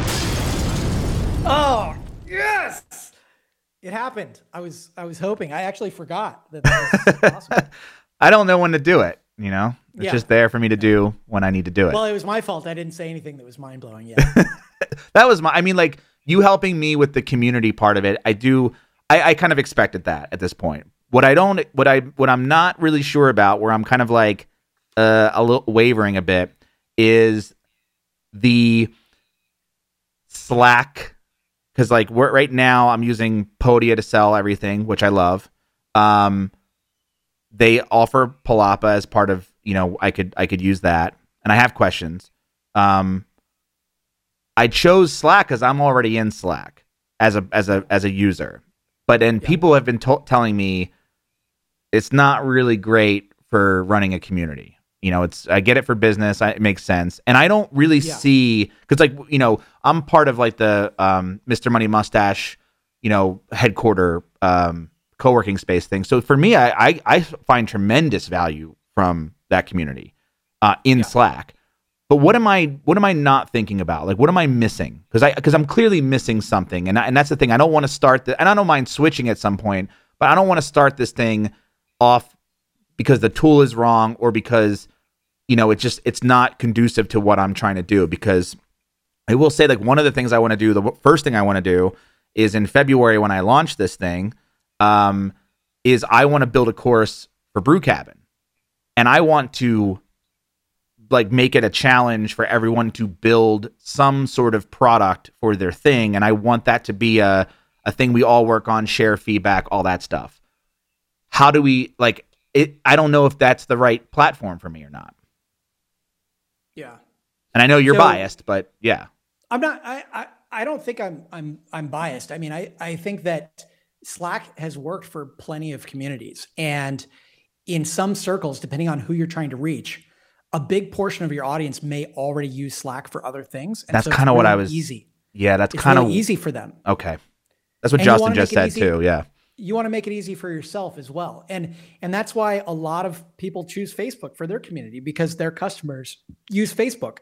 Oh, yes. It happened. I was I was hoping. I actually forgot that that was [LAUGHS] possible. I don't know when to do it. You know, it's Yeah. just there for me to do when I need to do it. Well, it was my fault. I didn't say anything that was mind blowing yet. [LAUGHS] that was my. I mean, like you helping me with the community part of it. I do. I, I kind of expected that at this point. What I don't. What I. What I'm not really sure about. Where I'm kind of like uh, a little wavering a bit is the Slack because like we're right now I'm using Podia to sell everything, which I love. Um, they offer Palapa as part of you know I could I could use that, and I have questions. Um, I chose Slack because I'm already in Slack as a as a as a user, but then Yeah. people have been to- telling me it's not really great for running a community. You know, it's I get it for business, I, it makes sense, and I don't really Yeah. see because like you know I'm part of like the um, Mr. Money Mustache, you know, headquarter um, co-working space thing. So for me, I I, I find tremendous value from that community uh, in Yeah. Slack. But what am I what am I not thinking about? Like what am I missing? Because I because I'm clearly missing something, and I, and that's the thing. I don't want to start the, and I don't mind switching at some point, but I don't want to start this thing off because the tool is wrong or because you know it's just it's not conducive to what I'm trying to do. Because I will say like one of the things I want to do, the first thing I want to do is in February when I launch this thing, um, is I want to build a course for Brew Cabin, and I want to like make it a challenge for everyone to build some sort of product for their thing and i want that to be a, a thing we all work on share feedback all that stuff how do we like it i don't know if that's the right platform for me or not yeah. and i know you're So- biased but yeah I'm not. I, I I don't think I'm I'm I'm biased. I mean, I I think that Slack has worked for plenty of communities, and in some circles, depending on who you're trying to reach, a big portion of your audience may already use Slack for other things. And That's it's kinda what I was- easy. yeah that's kind of really easy for them. okay that's what And justin just said easy? too yeah you want to make it easy for yourself as well and and that's why a lot of people choose facebook for their community because their customers use facebook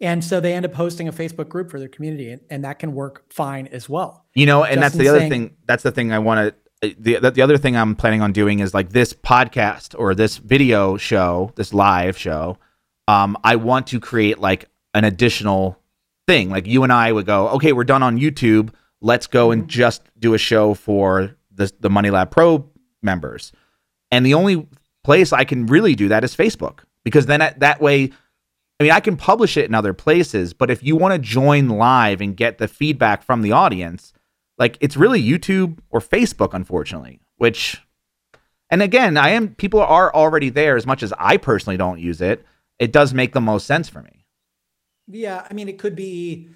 and so they end up hosting a facebook group for their community and, and that can work fine as well You know, and that's the other saying- thing. That's the thing I want to. The, the the other thing I'm planning on doing is like this podcast or this video show, this live show. Um, I want to create like an additional thing. Like you and I would go, okay, we're done on YouTube. Let's go and just do a show for the the Money Lab Pro members. And the only place I can really do that is Facebook because then at, that way I mean, I can publish it in other places, but if you want to join live and get the feedback from the audience, like it's really YouTube or Facebook, unfortunately. Which, and again, I am people are already there. As much as I personally don't use it, it does make the most sense for me. yeah i mean it could be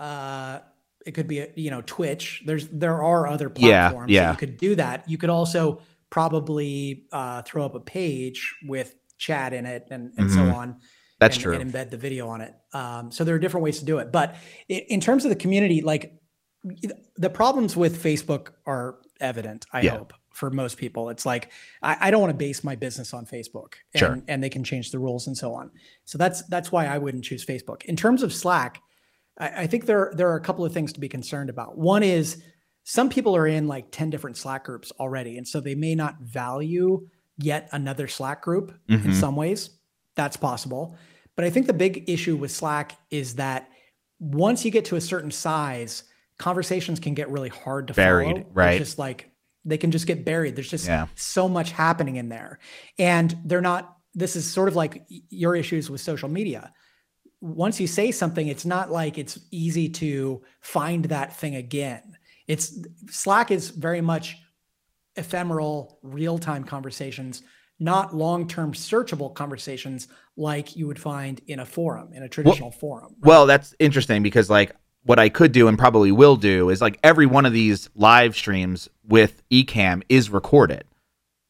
uh it could be you know twitch there's there are other platforms yeah. that you could do that you could also probably uh throw up a page with chat in it and, and so Mhm. on That's and, true. and embed the video on it. Um, so there are different ways to do it. But in terms of the community, like the problems with Facebook are evident. I Yeah. hope for most people, it's like I, I don't want to base my business on Facebook, and, Sure. and they can change the rules and so on. So that's that's why I wouldn't choose Facebook. In terms of Slack, I, I think there there are a couple of things to be concerned about. One is some people are in like 10 different Slack groups already. And so they may not value yet another Slack group in Mhm. some ways. That's possible. But I think the big issue with Slack is that once you get to a certain size, conversations can get really hard to Buried, follow. Right. Just like they can just get buried. There's just Yeah. so much happening in there. And they're not, this is sort of like your issues with social media. Once you say something, it's not like it's easy to find that thing again. It's Slack is very much ephemeral, real time conversations. Not long-term searchable conversations like you would find in a forum, in a traditional forum. Well, that's interesting because like what I could do and probably will do is like every one of these live streams with Ecamm is recorded.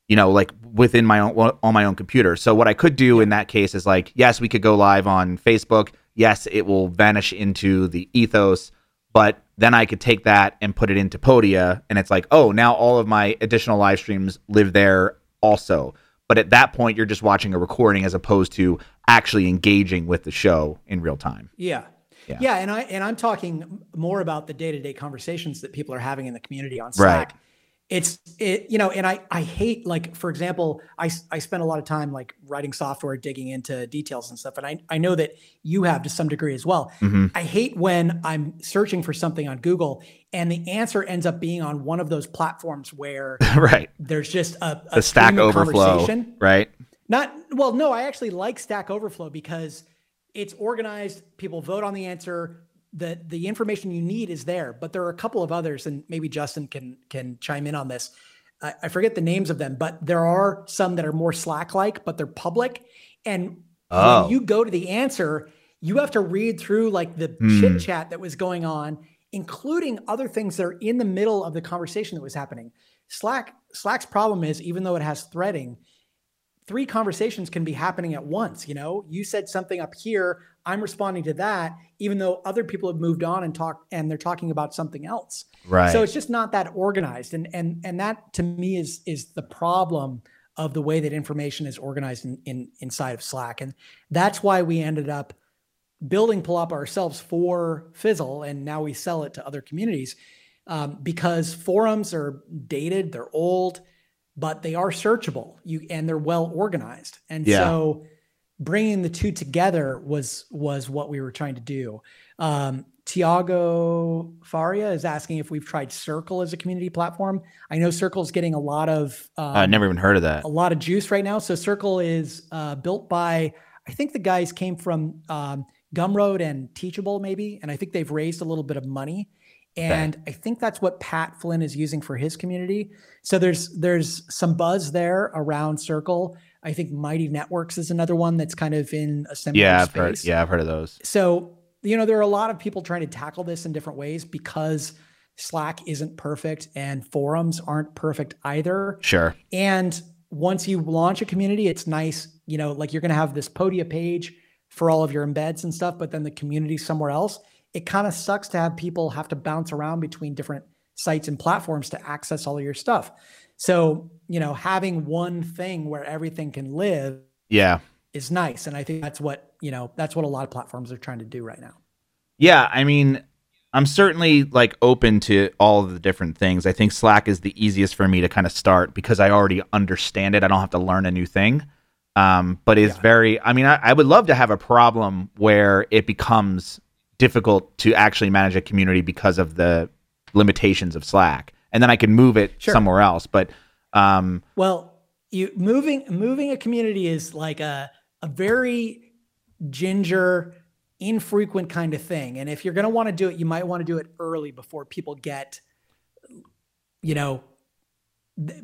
You know, like within my own on my own computer. So what I could do in that case is like, yes, we could go live on Facebook. Yes, it will vanish into the ethos, but then I could take that and put it into Podia, and it's like, oh, now all of my additional live streams live there also. But at that point, you're just watching a recording as opposed to actually engaging with the show in real time. Yeah. Yeah. Yeah. and I and I'm talking more about the day-to-day conversations that people are having in the community on Slack. Right. It's it, you know, and I I hate like for example, i i spend a lot of time like writing software, digging into details and stuff. And I, I know that you have to some degree as well. Mhm. I hate when I'm searching for something on Google and the answer ends up being on one of those platforms where [LAUGHS] right. there's just a, a The Stack Overflow. Right. Not well, no, I actually like Stack Overflow because it's organized. People vote on the answer. The the information you need is there, but there are a couple of others, and maybe Justin can can chime in on this. I, I forget the names of them, but there are some that are more Slack like, but they're public. And Oh. when you go to the answer, you have to read through like the Hmm. chit chat that was going on, including other things that are in the middle of the conversation that was happening. Slack Slack's problem is even though it has threading, three conversations can be happening at once. You know, you said something up here, I'm responding to that, even though other people have moved on and talked and they're talking about something else. Right. So it's just not that organized. And and and that to me is is the problem of the way that information is organized in, in inside of Slack. And that's why we ended up building Palapa ourselves for Fizzle, and now we sell it to other communities um, because forums are dated, they're old, but they are searchable. You and they're well organized, and Yeah. so bringing the two together was was what we were trying to do. Um, Tiago Faria is asking if we've tried Circle as a community platform. I know Circle's getting a lot of um, I never even heard of that. a lot of juice right now. So Circle is uh, built by I think the guys came from um, Gumroad and Teachable maybe, and I think they've raised a little bit of money. And I think that's what Pat Flynn is using for his community. So there's there's some buzz there around Circle. I think Mighty Networks is another one that's kind of in a similar Yeah, I've space heard. Yeah, I've heard of those. so you know there are a lot of people trying to tackle this in different ways because slack isn't perfect and forums aren't perfect either Sure. and once you launch a community it's nice you know like you're going to have this podia page for all of your embeds and stuff but then the community somewhere else it kind of sucks to have people have to bounce around between different sites and platforms to access all of your stuff so you know having one thing where everything can live Yeah. is nice and i think that's what you know that's what a lot of platforms are trying to do right now Yeah, I mean, I'm certainly like open to all of the different things. I think Slack is the easiest for me to kind of start because I already understand it. I don't have to learn a new thing. Um, but it's Yeah. very. I mean, I, I would love to have a problem where it becomes difficult to actually manage a community because of the limitations of Slack, and then I can move it Sure. somewhere else. But um, well you moving moving a community is like a a very ginger infrequent kind of thing and if you're going to want to do it you might want to do it early before people get you know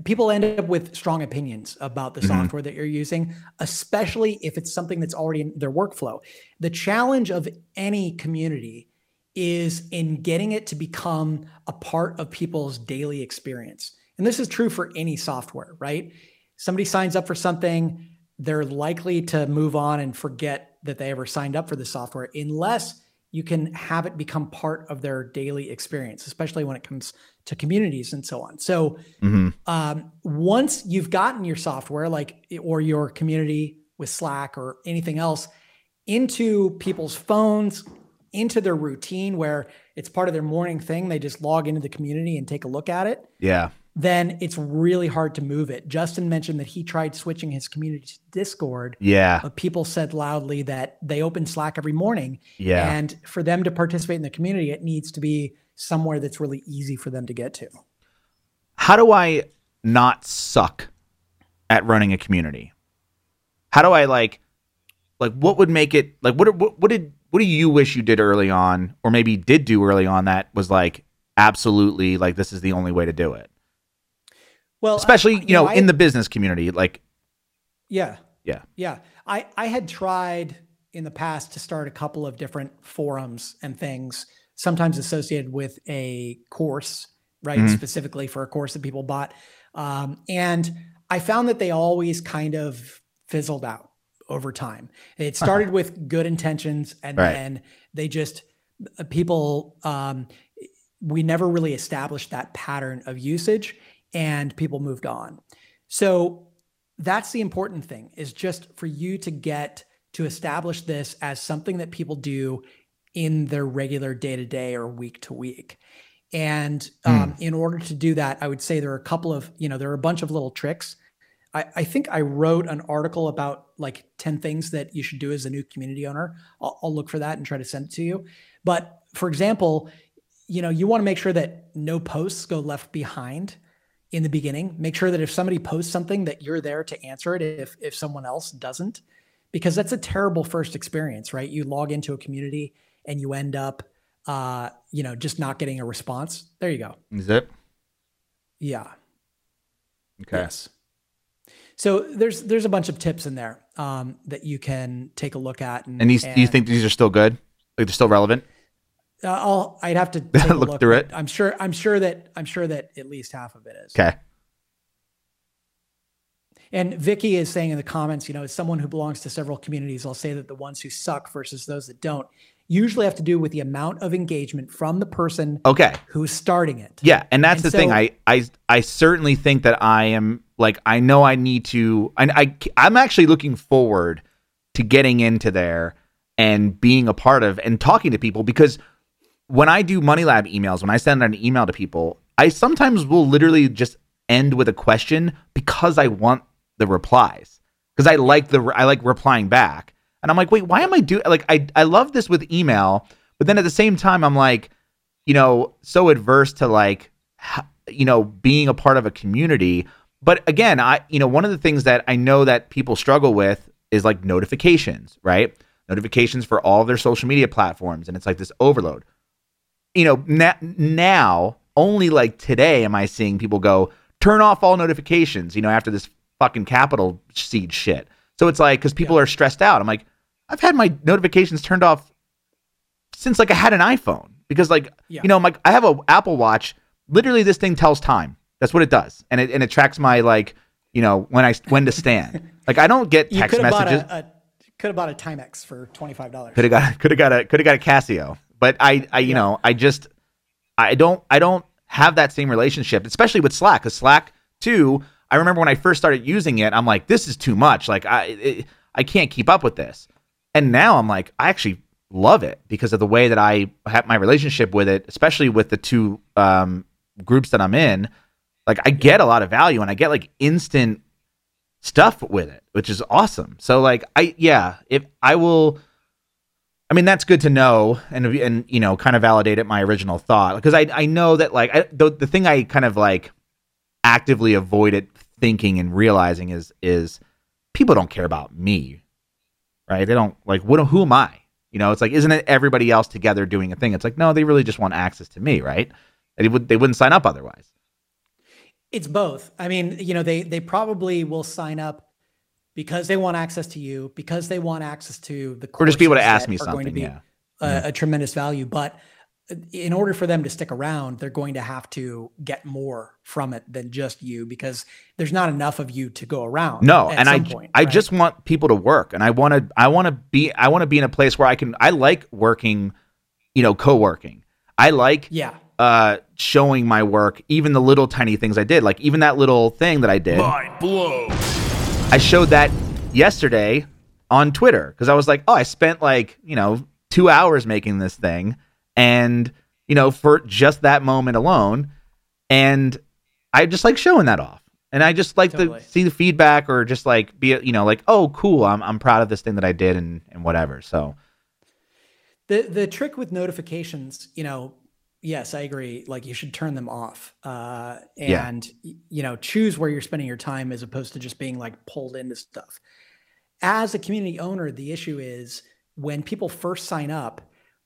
people end up with strong opinions about the Mhm. software that you're using especially if it's something that's already in their workflow. The challenge of any community is in getting it to become a part of people's daily experience. And this is true for any software right? Somebody signs up for something they're likely to move on and forget that they ever signed up for the software unless you can have it become part of their daily experience, especially when it comes to communities and so on. So mhm. um, once you've gotten your software, like or your community with Slack or anything else, into people's phones, into their routine where it's part of their morning thing, they just log into the community and take a look at it yeah, then it's really hard to move it. Justin mentioned that he tried switching his community to Discord, yeah, but people said loudly that they open Slack every morning. yeah. And for them to participate in the community, it needs to be somewhere that's really easy for them to get to. how do I not suck at running a community? How do I like like what would make it like what what, what did what do you wish you did early on or maybe did do early on that was like absolutely like this is the only way to do it. Well, Especially, I- you know, I- in the business community like Yeah. Yeah. Yeah. I, I had tried in the past to start a couple of different forums and things, sometimes associated with a course, right? Mhm. Specifically for a course that people bought. Um, and I found that they always kind of fizzled out over time. It started with good intentions and Right. then they just, uh, people, um, we never really established that pattern of usage and people moved on. So that's the important thing is just for you to get to establish this as something that people do in their regular day to day or week to week. And um, in order to do that, I would say there are a couple of, you know, there are a bunch of little tricks. I, I think I wrote an article about like 10 things that you should do as a new community owner. I'll, I'll look for that and try to send it to you. But for example, you know, you want to make sure that no posts go left behind in the beginning. Make sure that if somebody posts something that you're there to answer it if if someone else doesn't because that's a terrible first experience, right? You log into a community and you end up uh, you know, just not getting a response. There you go. Is it? Yeah. Okay. Yes. So there's there's a bunch of tips in there um, that you can take a look at. And, And these, do you think these are still good? Like they're still relevant? uh, I'll I'd have to [LAUGHS] Look look, through it. I'm sure I'm sure that I'm sure that at least half of it is. Okay. And Vicky is saying in the comments, you know, as someone who belongs to several communities, I'll say that the ones who suck versus those that don't usually have to do with the amount of engagement from the person Okay. who's starting it. Yeah, and that's And the thing. I, I I certainly think that I am like I know I need to. I, I I'm actually looking forward to getting into there and being a part of and talking to people because when I do Money Lab emails, when I send an email to people, I sometimes will literally just end with a question because I want the replies because I like the I like replying back. And I'm like, wait, why am I doing like I I love this with email, but then at the same time I'm like, you know, so adverse to like you know, being a part of a community. But again, I you know, one of the things that I know that people struggle with is like notifications, right? Notifications for all their social media platforms and it's like this overload. You know, na- now only like today am I seeing people go turn off all notifications, you know, after this fucking capital seed shit. So it's like cuz people are stressed out. I'm like I've had my notifications turned off since like I had an iPhone because like Yeah. you know like I have a Apple Watch. Literally, this thing tells time. That's what it does, and it and it tracks my like you know when I when to stand. [LAUGHS] like I don't get You text could have bought messages. could have bought a Timex for twenty five dollars. Could have got could have got a could have got a Casio, but I I you Yeah. know I just I don't I don't have that same relationship, especially with Slack. Because Slack too, I remember when I first started using it, I'm like, this is too much. Like I it, I can't keep up with this. And now I'm like, I actually love it because of the way that I have my relationship with it, especially with the two um, groups that I'm in. Like I get a lot of value and I get like instant stuff with it, which is awesome. So like I yeah, if I will I mean that's good to know and and you know kind of validated my original thought because I I know that like I, the the thing I kind of like actively avoided thinking and realizing is is people don't care about me. Right? They don't like what who am I? You know, it's like isn't it everybody else together doing a thing? It's like no, they really just want access to me, right? They would they wouldn't sign up otherwise. It's both. I mean, you know, they they probably will sign up because they want access to you, because they want access to the Or just be able to ask me going to something, be yeah. a, a tremendous value. But in order for them to stick around, they're going to have to get more from it than just you because there's not enough of you to go around. No, at and I point, I right? just want people to work, and I want to I want to be I want to be in a place where I can I like working, you know, co-working. I like yeah. uh showing my work, even the little tiny things I did, like even that little thing that I did. Mind blown. I showed that yesterday on Twitter because I was like, oh, I spent like you know two hours making this thing, and you know for just that moment alone, and I just like showing that off, and I just like Totally. to see the feedback or just like be you know like oh cool, I'm I'm proud of this thing that I did and and whatever. So The the trick with notifications, you know, yes, I agree. Like you should turn them off, uh, and y- you know, choose where you're spending your time as opposed to just being like pulled into stuff. As a community owner, the issue is when people first sign up,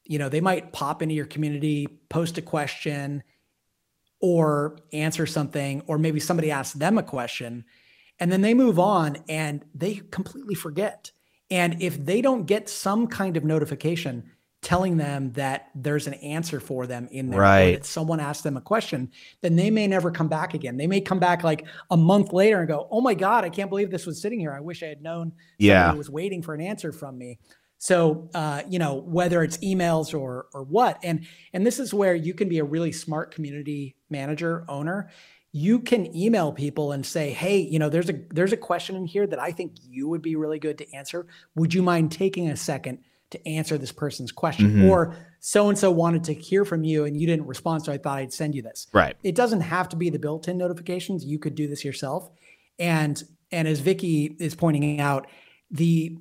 you know, they might pop into your community, post a question, or answer something, or maybe somebody asks them a question, and then they move on and they completely forget. And if they don't get some kind of notification telling them that there's an answer for them in there, Right. that someone asked them a question, then they may never come back again. They may come back like a month later and go, "Oh my god, I can't believe this was sitting here. I wish I had known Yeah. somebody was waiting for an answer from me." So, uh, you know, whether it's emails or or what, and and this is where you can be a really smart community manager owner. You can email people and say, "Hey, you know, there's a there's a question in here that I think you would be really good to answer. Would you mind taking a second to answer this person's question?" Mhm. Or so and so wanted to hear from you and you didn't respond, so I thought I'd send you this Right. it doesn't have to be the built-in notifications you could do this yourself and and as vicky is pointing out the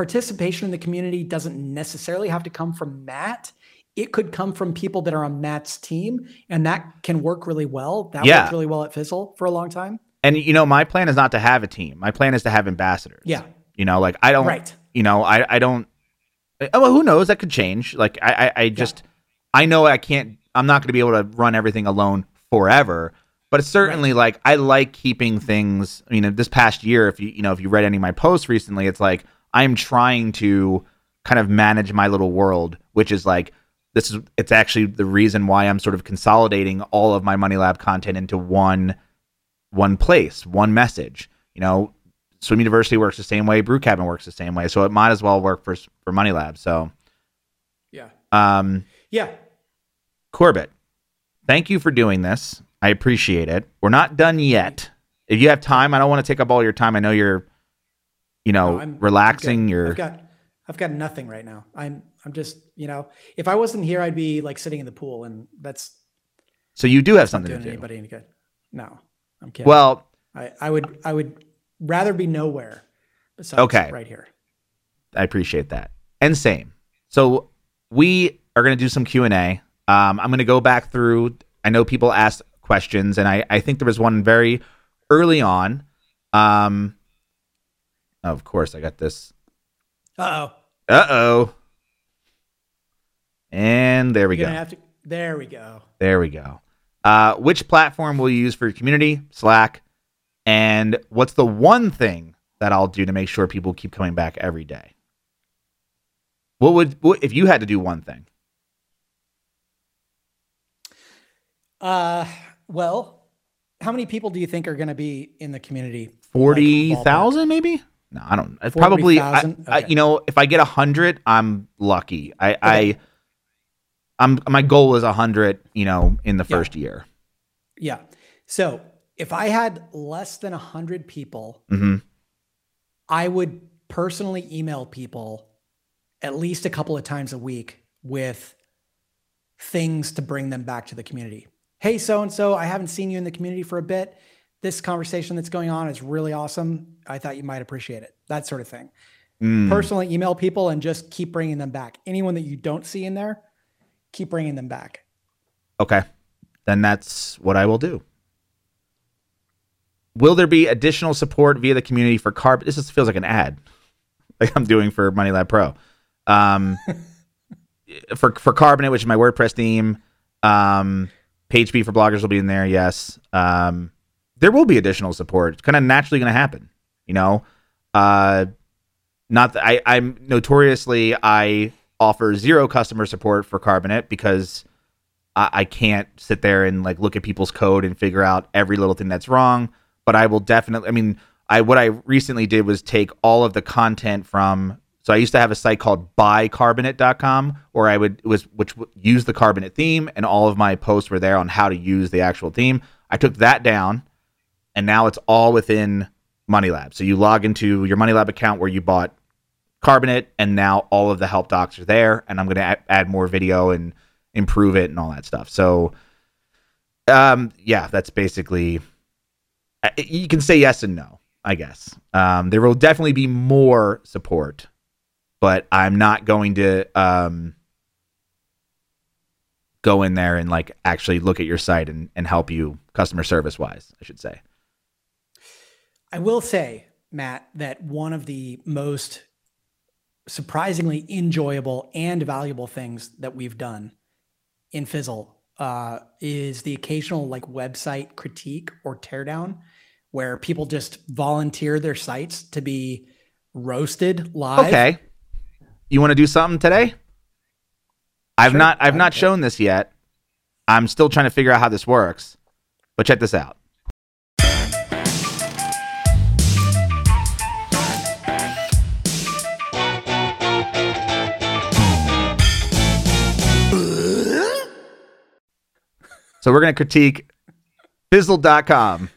participation in the community doesn't necessarily have to come from matt it could come from people that are on matt's team and that can work really well that Yeah. worked really well at fizzle for a long time And you know, my plan is not to have a team. My plan is to have ambassadors. yeah You know, like I don't. right You know, I I don't. uh, Well, who knows? That could change. Like I I, I just I know I can't. I'm not going to be able to run everything alone forever. But it's certainly like I like keeping things. I mean, this past year, if you you know if you read any of my posts recently, it's like I'm trying to kind of manage my little world, which is like this is it's actually the reason why I'm sort of consolidating all of my Money Lab content into one one place, one message. You know, Swim University works the same way, Brew Cabin works the same way, so it might as well work for for Money Lab. So, yeah um, yeah Corbett, thank you for doing this. I appreciate it. We're not done yet. If you have time, I don't want to take up all your time. I know you're, you know, No, relaxing. you're I've got I've got nothing right now. I'm I'm just, you know, if I wasn't here, I'd be like sitting in the pool and that's so you do have something to do. anybody any good. No. I'm kidding. Well, I, I would I would rather be nowhere besides Okay. right here. I appreciate that. And same. So we are going to do some Q and A. Um, I'm going to go back through. I know people asked questions, and I, I think there was one very early on. Um, of course, I got this. Uh oh. Uh oh. And there we You're go. to there we go. There we go. Uh, which platform will you use for your community? Slack. And what's the one thing that I'll do to make sure people keep coming back every day? What would what, if you had to do one thing? Uh well, how many people do you think are gonna be in the community? Forty thousand, Like, maybe? No, I don't. It's probably. I, 40,000? I, you know, if I get a hundred, I'm lucky. I, I, I'm. My goal is a hundred. You know, in the Yeah. first year. Yeah. So if I had less than a hundred people, hmm I would personally email people at least a couple of times a week with things to bring them back to the community. Hey, so and so, I haven't seen you in the community for a bit. This conversation that's going on is really awesome. I thought you might appreciate it. That sort of thing. Mm. Personally, email people and just keep bringing them back. Anyone that you don't see in there, keep bringing them back. Okay. Then that's what I will do. Will there be additional support via the community for carb? This just feels like an ad, [LAUGHS] like I'm doing for Money Lab Pro. Um, [LAUGHS] for for Carbonate, which is my WordPress theme. Um, PageSpeed for bloggers will be in there. Yes. Um, there will be additional support. It's kind of naturally going to happen. You know, uh, not that I I'm notoriously I offer zero customer support for Carbonate because I, I can't sit there and like look at people's code and figure out every little thing that's wrong. But I will definitely. I mean, I what I recently did was take all of the content from. So I used to have a site called buycarbonate.com where I would was which would use the carbonate theme and all of my posts were there on how to use the actual theme. I took that down and now it's all within MoneyLab. So you log into your MoneyLab account where you bought Carbonate, and now all of the help docs are there. And I'm going to add, more video and improve it and all that stuff. So, um, yeah, that's basically. You can say yes and no, I guess. Um, there will definitely be more support, but I'm not going to um, go in there and like actually look at your site and, and help you customer service wise, I should say. I will say, Matt, that one of the most surprisingly enjoyable and valuable things that we've done in Fizzle uh, is the occasional like website critique or teardown where people just volunteer their sites to be roasted live. Okay. You want to do something today? I've Sure. not I've not shown this yet. I'm still trying to figure out how this works. But check this out. So we're going to critique Fizzle.com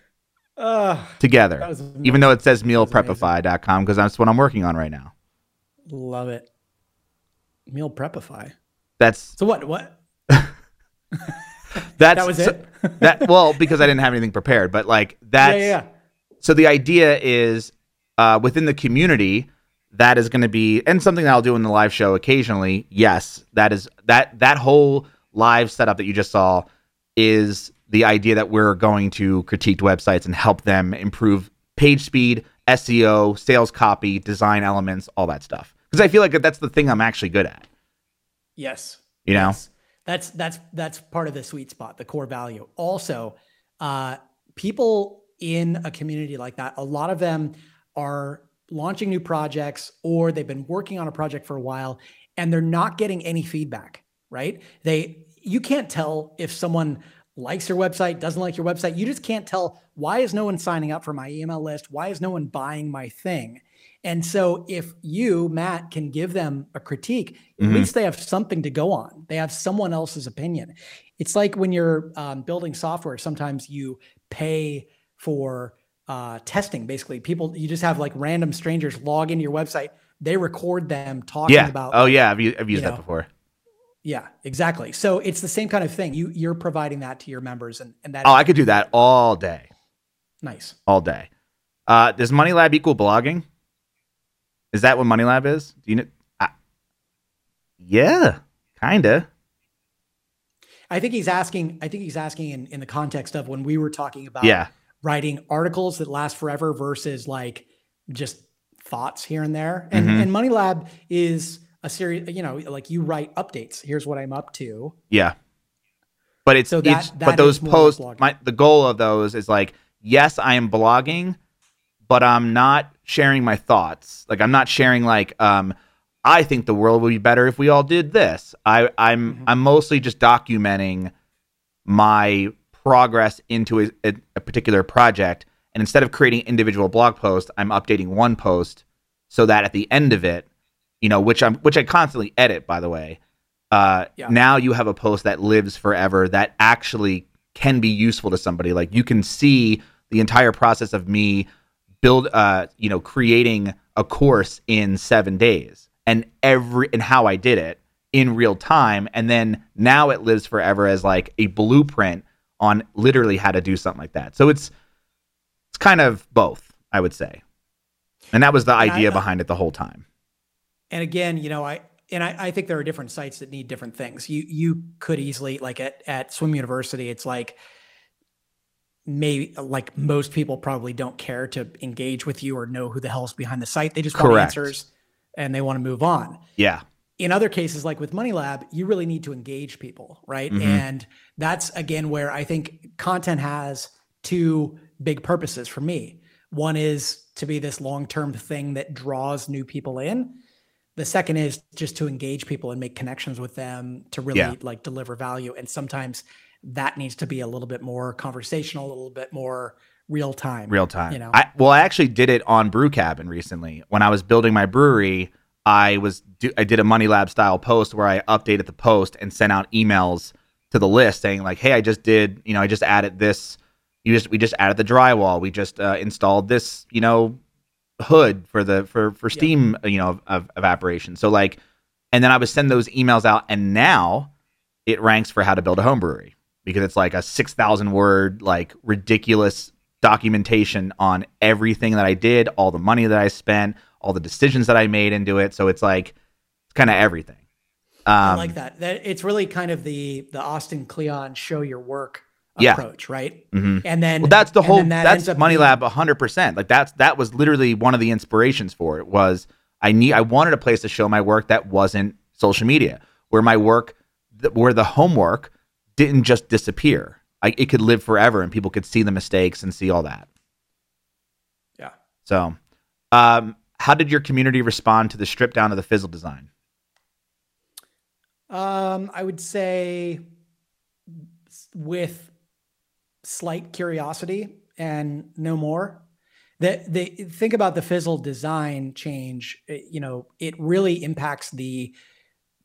Uh, together, even though it says mealprepify.com because that's what I'm working on right now. love it. Meal Prepify. That's So what? What? [LAUGHS] that's That was so- it. [LAUGHS] that well because I didn't have anything prepared, but like that's yeah, yeah, yeah. so the idea is uh, within the community that is going to be and something that I'll do in the live show occasionally. Yes, that is that that whole live setup that you just saw is the idea that we're going to critique websites and help them improve page speed, SEO, sales copy, design elements, all that stuff. Because I feel like that's the thing I'm actually good at. Yes. You know? Yes. That's that's that's part of the sweet spot, the core value. Also, uh, people in a community like that, a lot of them are launching new projects or they've been working on a project for a while and they're not getting any feedback, right? They you can't tell if someone likes your website, doesn't like your website. You just can't tell why is no one signing up for my email list? Why is no one buying my thing? And so if you, Matt, can give them a critique, at Mhm. least they have something to go on. They have someone else's opinion. It's like when you're um, building software, sometimes you pay for uh, testing. Basically, people, you just have like random strangers log into your website. They record them talking Yeah. about oh yeah, I've, I've used you that know, before. Yeah, exactly. So it's the same kind of thing. You you're providing that to your members, and and that Oh, I could do that all day. nice. all day. Uh, does Money Lab equal blogging? Is that what Money Lab is? Do you know? I, yeah, kinda. I think he's asking. I think he's asking in in the context of when we were talking about Yeah, writing articles that last forever versus like just thoughts here and there. And Mhm. and Money Lab is a series. You know, like you write updates. Here's what I'm up to. yeah. But it's, So that- it's that but those posts. My the goal of those is like, yes, I am blogging, but I'm not sharing my thoughts. Like I'm not sharing like, um, I think the world would be better if we all did this. I I'm Mhm. I'm mostly just documenting my progress into a, a, a particular project. And instead of creating individual blog posts, I'm updating one post so that at the end of it, you know, which I'm which I constantly edit, by the way. Uh, Yeah. Now you have a post that lives forever that actually can be useful to somebody. Like you can see the entire process of me build, uh, you know, creating a course in seven days, and every and how I did it in real time, and then now it lives forever as like a blueprint on literally how to do something like that. So it's it's kind of both, I would say, and that was the And I- idea uh, behind it the whole time. And again, you know, I and I, I think there are different sites that need different things. You you could easily like at at Swim University, it's like maybe like most people probably don't care to engage with you or know who the hell's behind the site. They just want answers and they want to move on. Yeah, in other cases like with money lab you really need to engage people right Mhm. and that's again where i think content has two big purposes for me one is to be this long-term thing that draws new people in the second is just to engage people and make connections with them to really Yeah. like deliver value and sometimes that needs to be a little bit more conversational a little bit more real time real time. you know I well, I actually did it on Brew Cabin recently when I was building my brewery. I was do, I did a Money Lab style post where I updated the post and sent out emails to the list saying like, "Hey, I just did, you know, I just added this. You just we just added the drywall. We just uh, installed this, you know, hood for the for for Yeah. steam, you know, of, evaporation. So like, and then I would send those emails out, and now it ranks for how to build a home brewery because it's like a six thousand word like ridiculous documentation on everything that I did, all the money that I spent, all the decisions that I made into it. So it's like it's kind of everything. Um, I like that. That it's really kind of the the Austin Kleon show your work Yeah. approach, right? mhm. And then Well, that's the whole. that that's Money being- Lab, hundred percent. Like that's that was literally one of the inspirations for it. Was I need I wanted a place to show my work that wasn't social media, where my work, where the homework didn't just disappear. Like it could live forever, and people could see the mistakes and see all that. Yeah. So, um, how did your community respond to the strip down of the Fizzle design? Um, I would say with slight curiosity and no more. The, the think about the Fizzle design change. it- you know, it really impacts the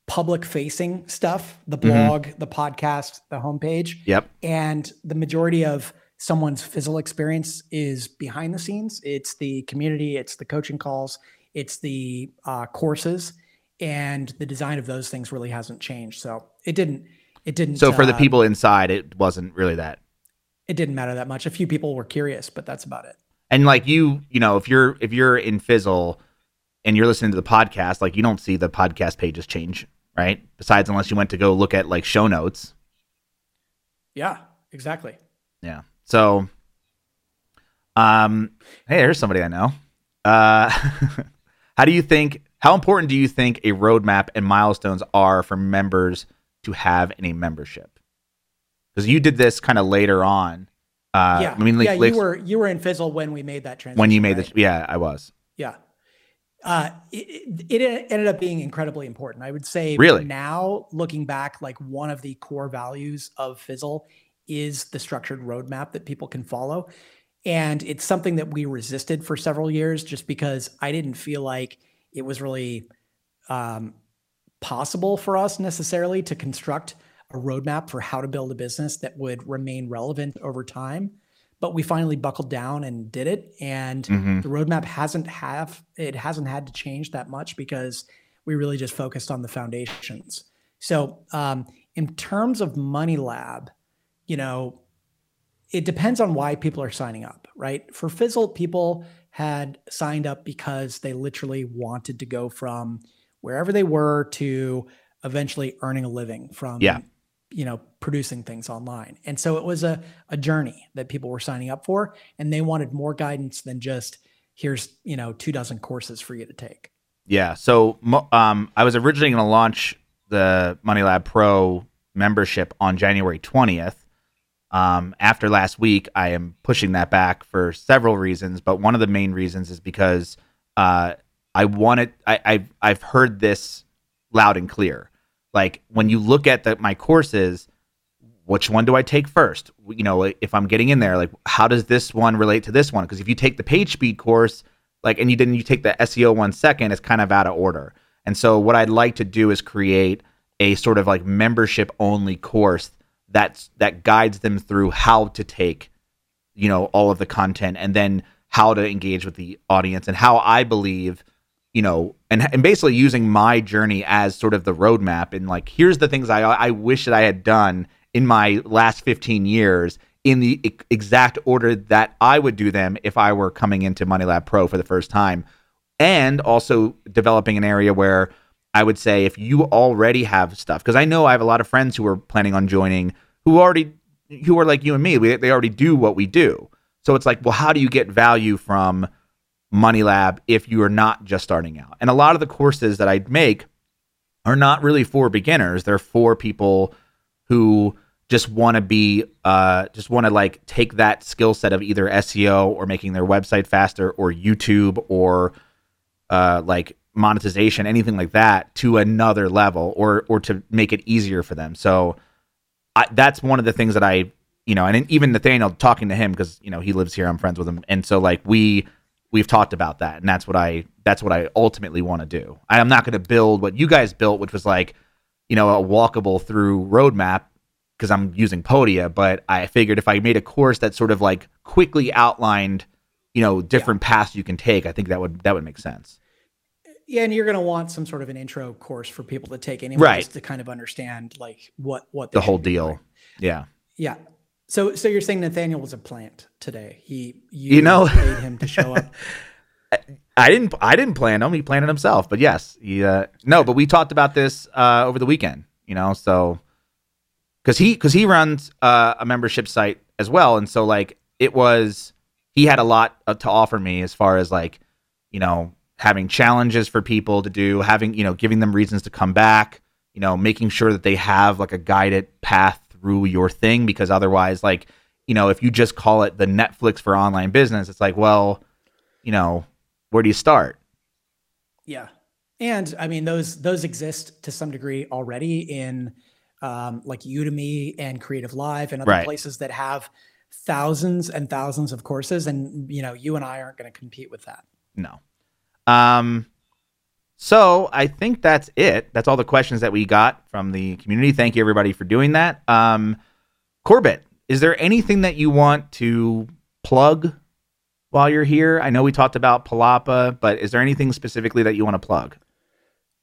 public facing stuff, the Mhm. blog, the podcast, the homepage, Yep. and the majority of someone's Fizzle experience is behind the scenes. It's the community, it's the coaching calls, it's the uh, courses, and the design of those things really hasn't changed. So it didn't. It didn't. So for the uh, people inside, it wasn't really that. It didn't matter that much. A few people were curious, but that's about it. And like you, you know, if you're if you're in Fizzle and you're listening to the podcast, like you don't see the podcast pages change, right? Besides, unless you went to go look at like show notes. Yeah, exactly. Yeah. So, um, hey, here's somebody I know. Uh, [LAUGHS] how do you think? How important do you think a roadmap and milestones are for members to have in a membership? Because you did this kind of later on. Uh, yeah, I mean, like, yeah. You were you were in Fizzle when we made that transition. when you made right? this. Yeah, I was. Yeah. Uh, it, it it ended up being incredibly important. I would say Really? now looking back, like one of the core values of Fizzle is the structured roadmap that people can follow. And it's something that we resisted for several years just because I didn't feel like it was really um, possible for us necessarily to construct a roadmap for how to build a business that would remain relevant over time. But we finally buckled down and did it. And Mhm. the roadmap hasn't have it hasn't had to change that much because we really just focused on the foundations. So um, in terms of Money Lab, you know, it depends on why people are signing up, right? For Fizzle, people had signed up because they literally wanted to go from wherever they were to eventually earning a living from Yeah. You know producing things online and so it was a, a journey that people were signing up for and they wanted more guidance than just here's you know two dozen courses for you to take Yeah. So um, I was originally going to launch the Money Lab Pro membership on January 20th. Um, after last week, I am pushing that back for several reasons, but one of the main reasons is because uh, I wanted. I, I've I've heard this loud and clear. Like when you look at the, my courses, which one do I take first? You know, if I'm getting in there, like how does this one relate to this one? Because if you take the page speed course, like and you didn't you take the SEO one second, it's kind of out of order. And so what I'd like to do is create a sort of like membership only course that's that guides them through how to take you know all of the content and then how to engage with the audience and how I believe you know and and basically using my journey as sort of the roadmap and like here's the things I I wish that I had done in my last 15 years in the exact order that I would do them if I were coming into Money Lab Pro for the first time. And also developing an area where I would say if you already have stuff because I know I have a lot of friends who are planning on joining who already who are like you and me we, they already do what we do. So it's like well how do you get value from Money Lab if you are not just starting out. And a lot of the courses that I make are not really for beginners. They're for people who just want to be uh just want to like take that skill set of either SEO or making their website faster or YouTube or uh like monetization anything like that to another level or or to make it easier for them. So I, that's one of the things that I you know and even Nathaniel talking to him because you know he lives here I'm friends with him. And so like we we've talked about that and that's what I that's what I ultimately want to do I am not going to build what you guys built which was like you know a walkable through roadmap because I'm using Podia, but I figured if I made a course that sort of like quickly outlined, you know, different paths you can take, I think that would that would make sense. yeah and you're going to want some sort of an intro course for people to take anyway, Right. to kind of understand like what what The whole deal. doing. Yeah. yeah so so you're saying nathaniel was a plant today. He you, You know- paid him to show up. [LAUGHS] I didn't I didn't plan him, he planned it himself. But yes, he uh no, but we talked about this uh over the weekend, you know, so cuz he cuz he runs uh, a membership site as well. And so like it was he had a lot uh, to offer me as far as like, you know, having challenges for people to do, having, you know, giving them reasons to come back, you know, making sure that they have like a guided path through your thing because otherwise like, you know, if you just call it the Netflix for online business, it's like, well, you know, where do you start? Yeah. And I mean those those exist to some degree already in um, like Udemy and Creative Live and other Right. places that have thousands and thousands of courses and you know you and I aren't going to compete with that. No. Um, so I think that's it. That's all the questions that we got from the community. Thank you everybody for doing that. Um, Corbett, is there anything that you want to plug while you're here? I know we talked about Palapa, but is there anything specifically that you want to plug?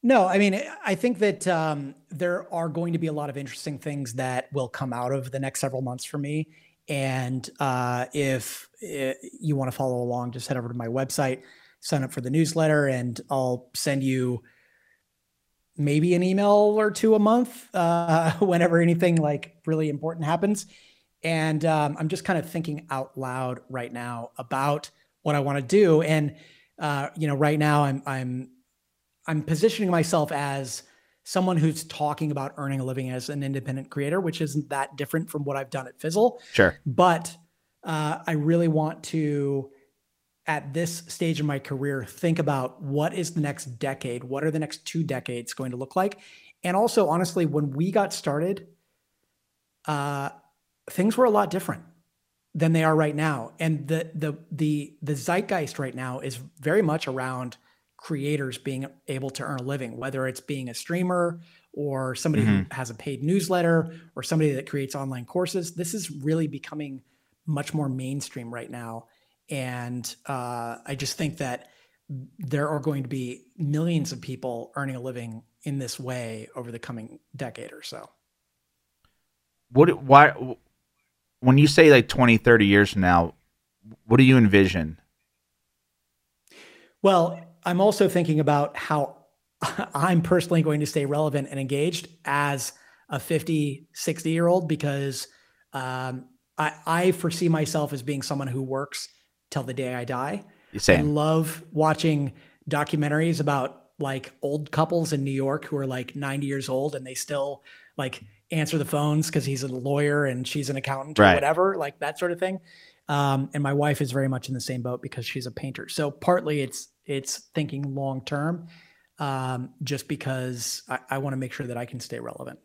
No, I mean, I think that um, there are going to be a lot of interesting things that will come out of the next several months for me. And uh, if uh, you want to follow along, just head over to my website, sign up for the newsletter, and I'll send you maybe an email or two a month uh, [LAUGHS] whenever anything like really important happens. And um, I'm just kind of thinking out loud right now about what I want to do. And uh, you know, right now I'm I'm I'm positioning myself as someone who's talking about earning a living as an independent creator, which isn't that different from what I've done at Fizzle. Sure. But uh, I really want to, at this stage of my career, think about what is the next decade? What are the next two decades going to look like? And also, honestly, when we got started, uh, things were a lot different than they are right now. And the the the the zeitgeist right now is very much around creators being able to earn a living, whether it's being a streamer or somebody who has a paid newsletter or somebody that creates online courses. This is really becoming much more mainstream right now. And uh, I just think that there are going to be millions of people earning a living in this way over the coming decade or so. What why when you say like 20, 30 years from now, what do you envision? Well, I'm also thinking about how [LAUGHS] I'm personally going to stay relevant and engaged as a 50, 60 year old because um, I, I foresee myself as being someone who works till the day I die. You I love watching documentaries about like old couples in New York who are like 90 years old and they still like answer the phones because he's a lawyer and she's an accountant or Right. whatever, like that sort of thing. Um, and my wife is very much in the same boat because she's a painter. So partly it's it's thinking long term, um, just because I, I want to make sure that I can stay relevant.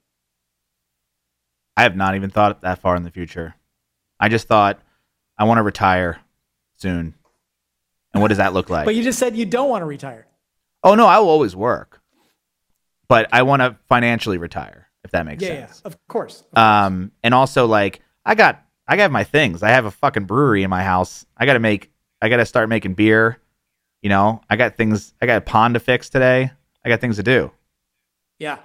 I have not even thought that far in the future. I just thought I want to retire soon. And what does that look [LAUGHS] like? But you just said you don't want to retire. oh no, I will always work. But I want to financially retire, if that makes Yeah, yeah, sense. of course. Um and also like I got I got my things. I have a fucking brewery in my house. I got to make I got to start making beer. You know, I got things I got a pond to fix today. I got things to do. Yeah.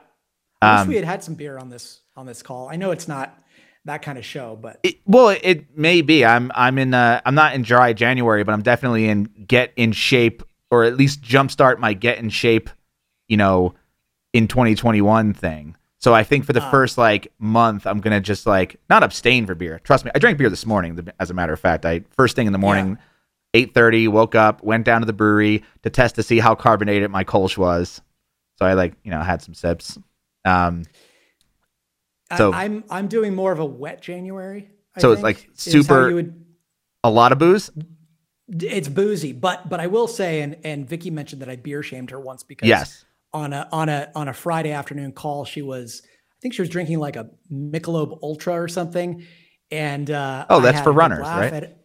I Um, wish we had had some beer on this on this call. I know it's not that kind of show, but It, well, it may be. I'm I'm in uh I'm not in dry January, but I'm definitely in get in shape or at least jumpstart my get in shape, you know, in 2021 thing. So I think for the Ah. first like month, I'm gonna just like not abstain for beer. Trust me, I drank beer this morning. As a matter of fact, I first thing in the morning, 8:30, woke up, went down to the brewery to test to see how carbonated my Kolsch was. So I like you know had some sips. Um, So- I, I'm I'm doing more of a wet January. I So it's like super- you would- a lot of booze. it's boozy, but but I will say, and and Vicky mentioned that I beer shamed her once because Yes. on a on a on a Friday afternoon call, she was I think she was drinking like a Michelob Ultra or something, and uh, Oh, that's for runners, right? at-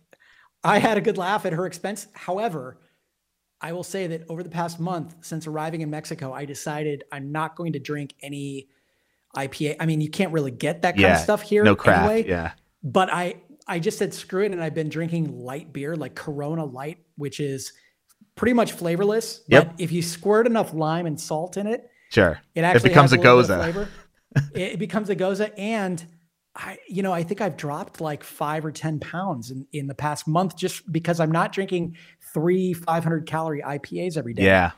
I had a good laugh at her expense. However, I will say that over the past month since arriving in Mexico, I decided I'm not going to drink any IPA. I mean, you can't really get that kind Yeah. of stuff here No craft. anyway. Yeah. But I I just said screw it, and I've been drinking light beer like Corona Light, which is pretty much flavorless. Yep. But if you squirt enough lime and salt in it, Sure. it actually becomes has a little gose. it, [LAUGHS] it becomes a gose, and I, you know, I think I've dropped like five or ten pounds in in the past month just because I'm not drinking three 500 calorie IPAs every day. Yeah.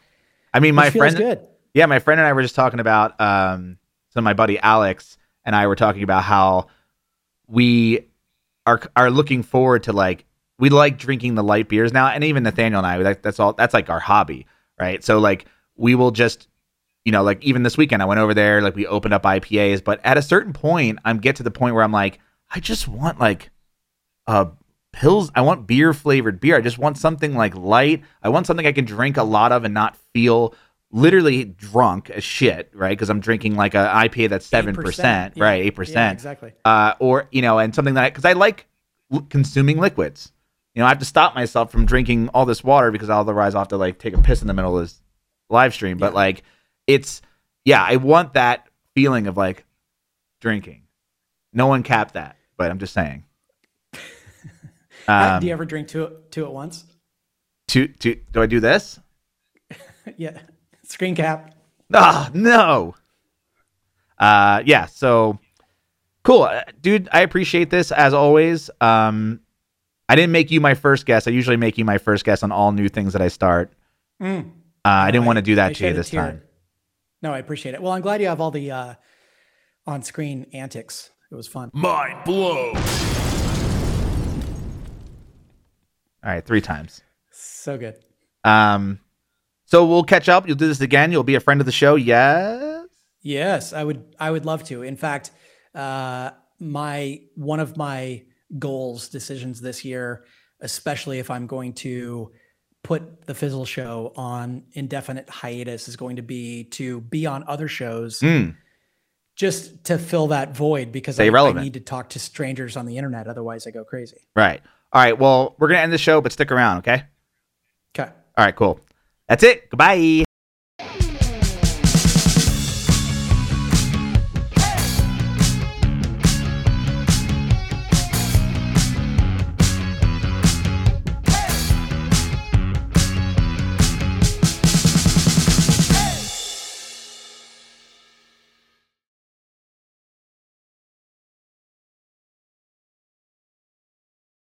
I mean, my friend, good. yeah, my friend and I were just talking about, um, so my buddy Alex and I were talking about how we are are looking forward to like we like drinking the light beers now, and even Nathaniel and I, that, that's all that's like our hobby, right? So like we will just, you know, like even this weekend I went over there, like we opened up IPAs, but at a certain point, I'm get to the point where I'm like, I just want like a pils. I want beer flavored beer. I just want something like light. I want something I can drink a lot of and not feel literally drunk as shit, right? Because I'm drinking like a IPA that's seven percent, Yeah. right? Eight Yeah, percent, exactly. uh, or you know, and something that because I like l- consuming liquids. You know, I have to stop myself from drinking all this water because otherwise I'll have to like take a piss in the middle of this live stream. But Yeah. like, it's yeah, I want that feeling of like drinking. No one capped that, but I'm just saying. [LAUGHS] Um, do you ever drink two two at once? to, to, do I do this? [LAUGHS] yeah. Screen cap. Ah, no. Uh, yeah. So cool, Uh, dude. I appreciate this as always. Um, I didn't make you my first guest. I usually make you my first guest on all new things that I start. Mm. Uh, I didn't No, want to do I that to you this tear. time. No, I appreciate it. Well, I'm glad you have all the uh, on screen antics. It was fun. Mind blown. All right, three times. So good. Um, so we'll catch up. You'll do this again. You'll be a friend of the show. Yes. Yes, I would. I would love to. In fact, uh, my one of my goals, decisions this year, especially if I'm going to put the Fizzle Show on indefinite hiatus, is going to be to be on other shows, Mm. just to fill that void because I, I need to talk to strangers on the internet. Otherwise, I go crazy. Right. All right. Well, we're gonna end the show, but stick around. Okay. Okay. All right. Cool. That's it. Goodbye.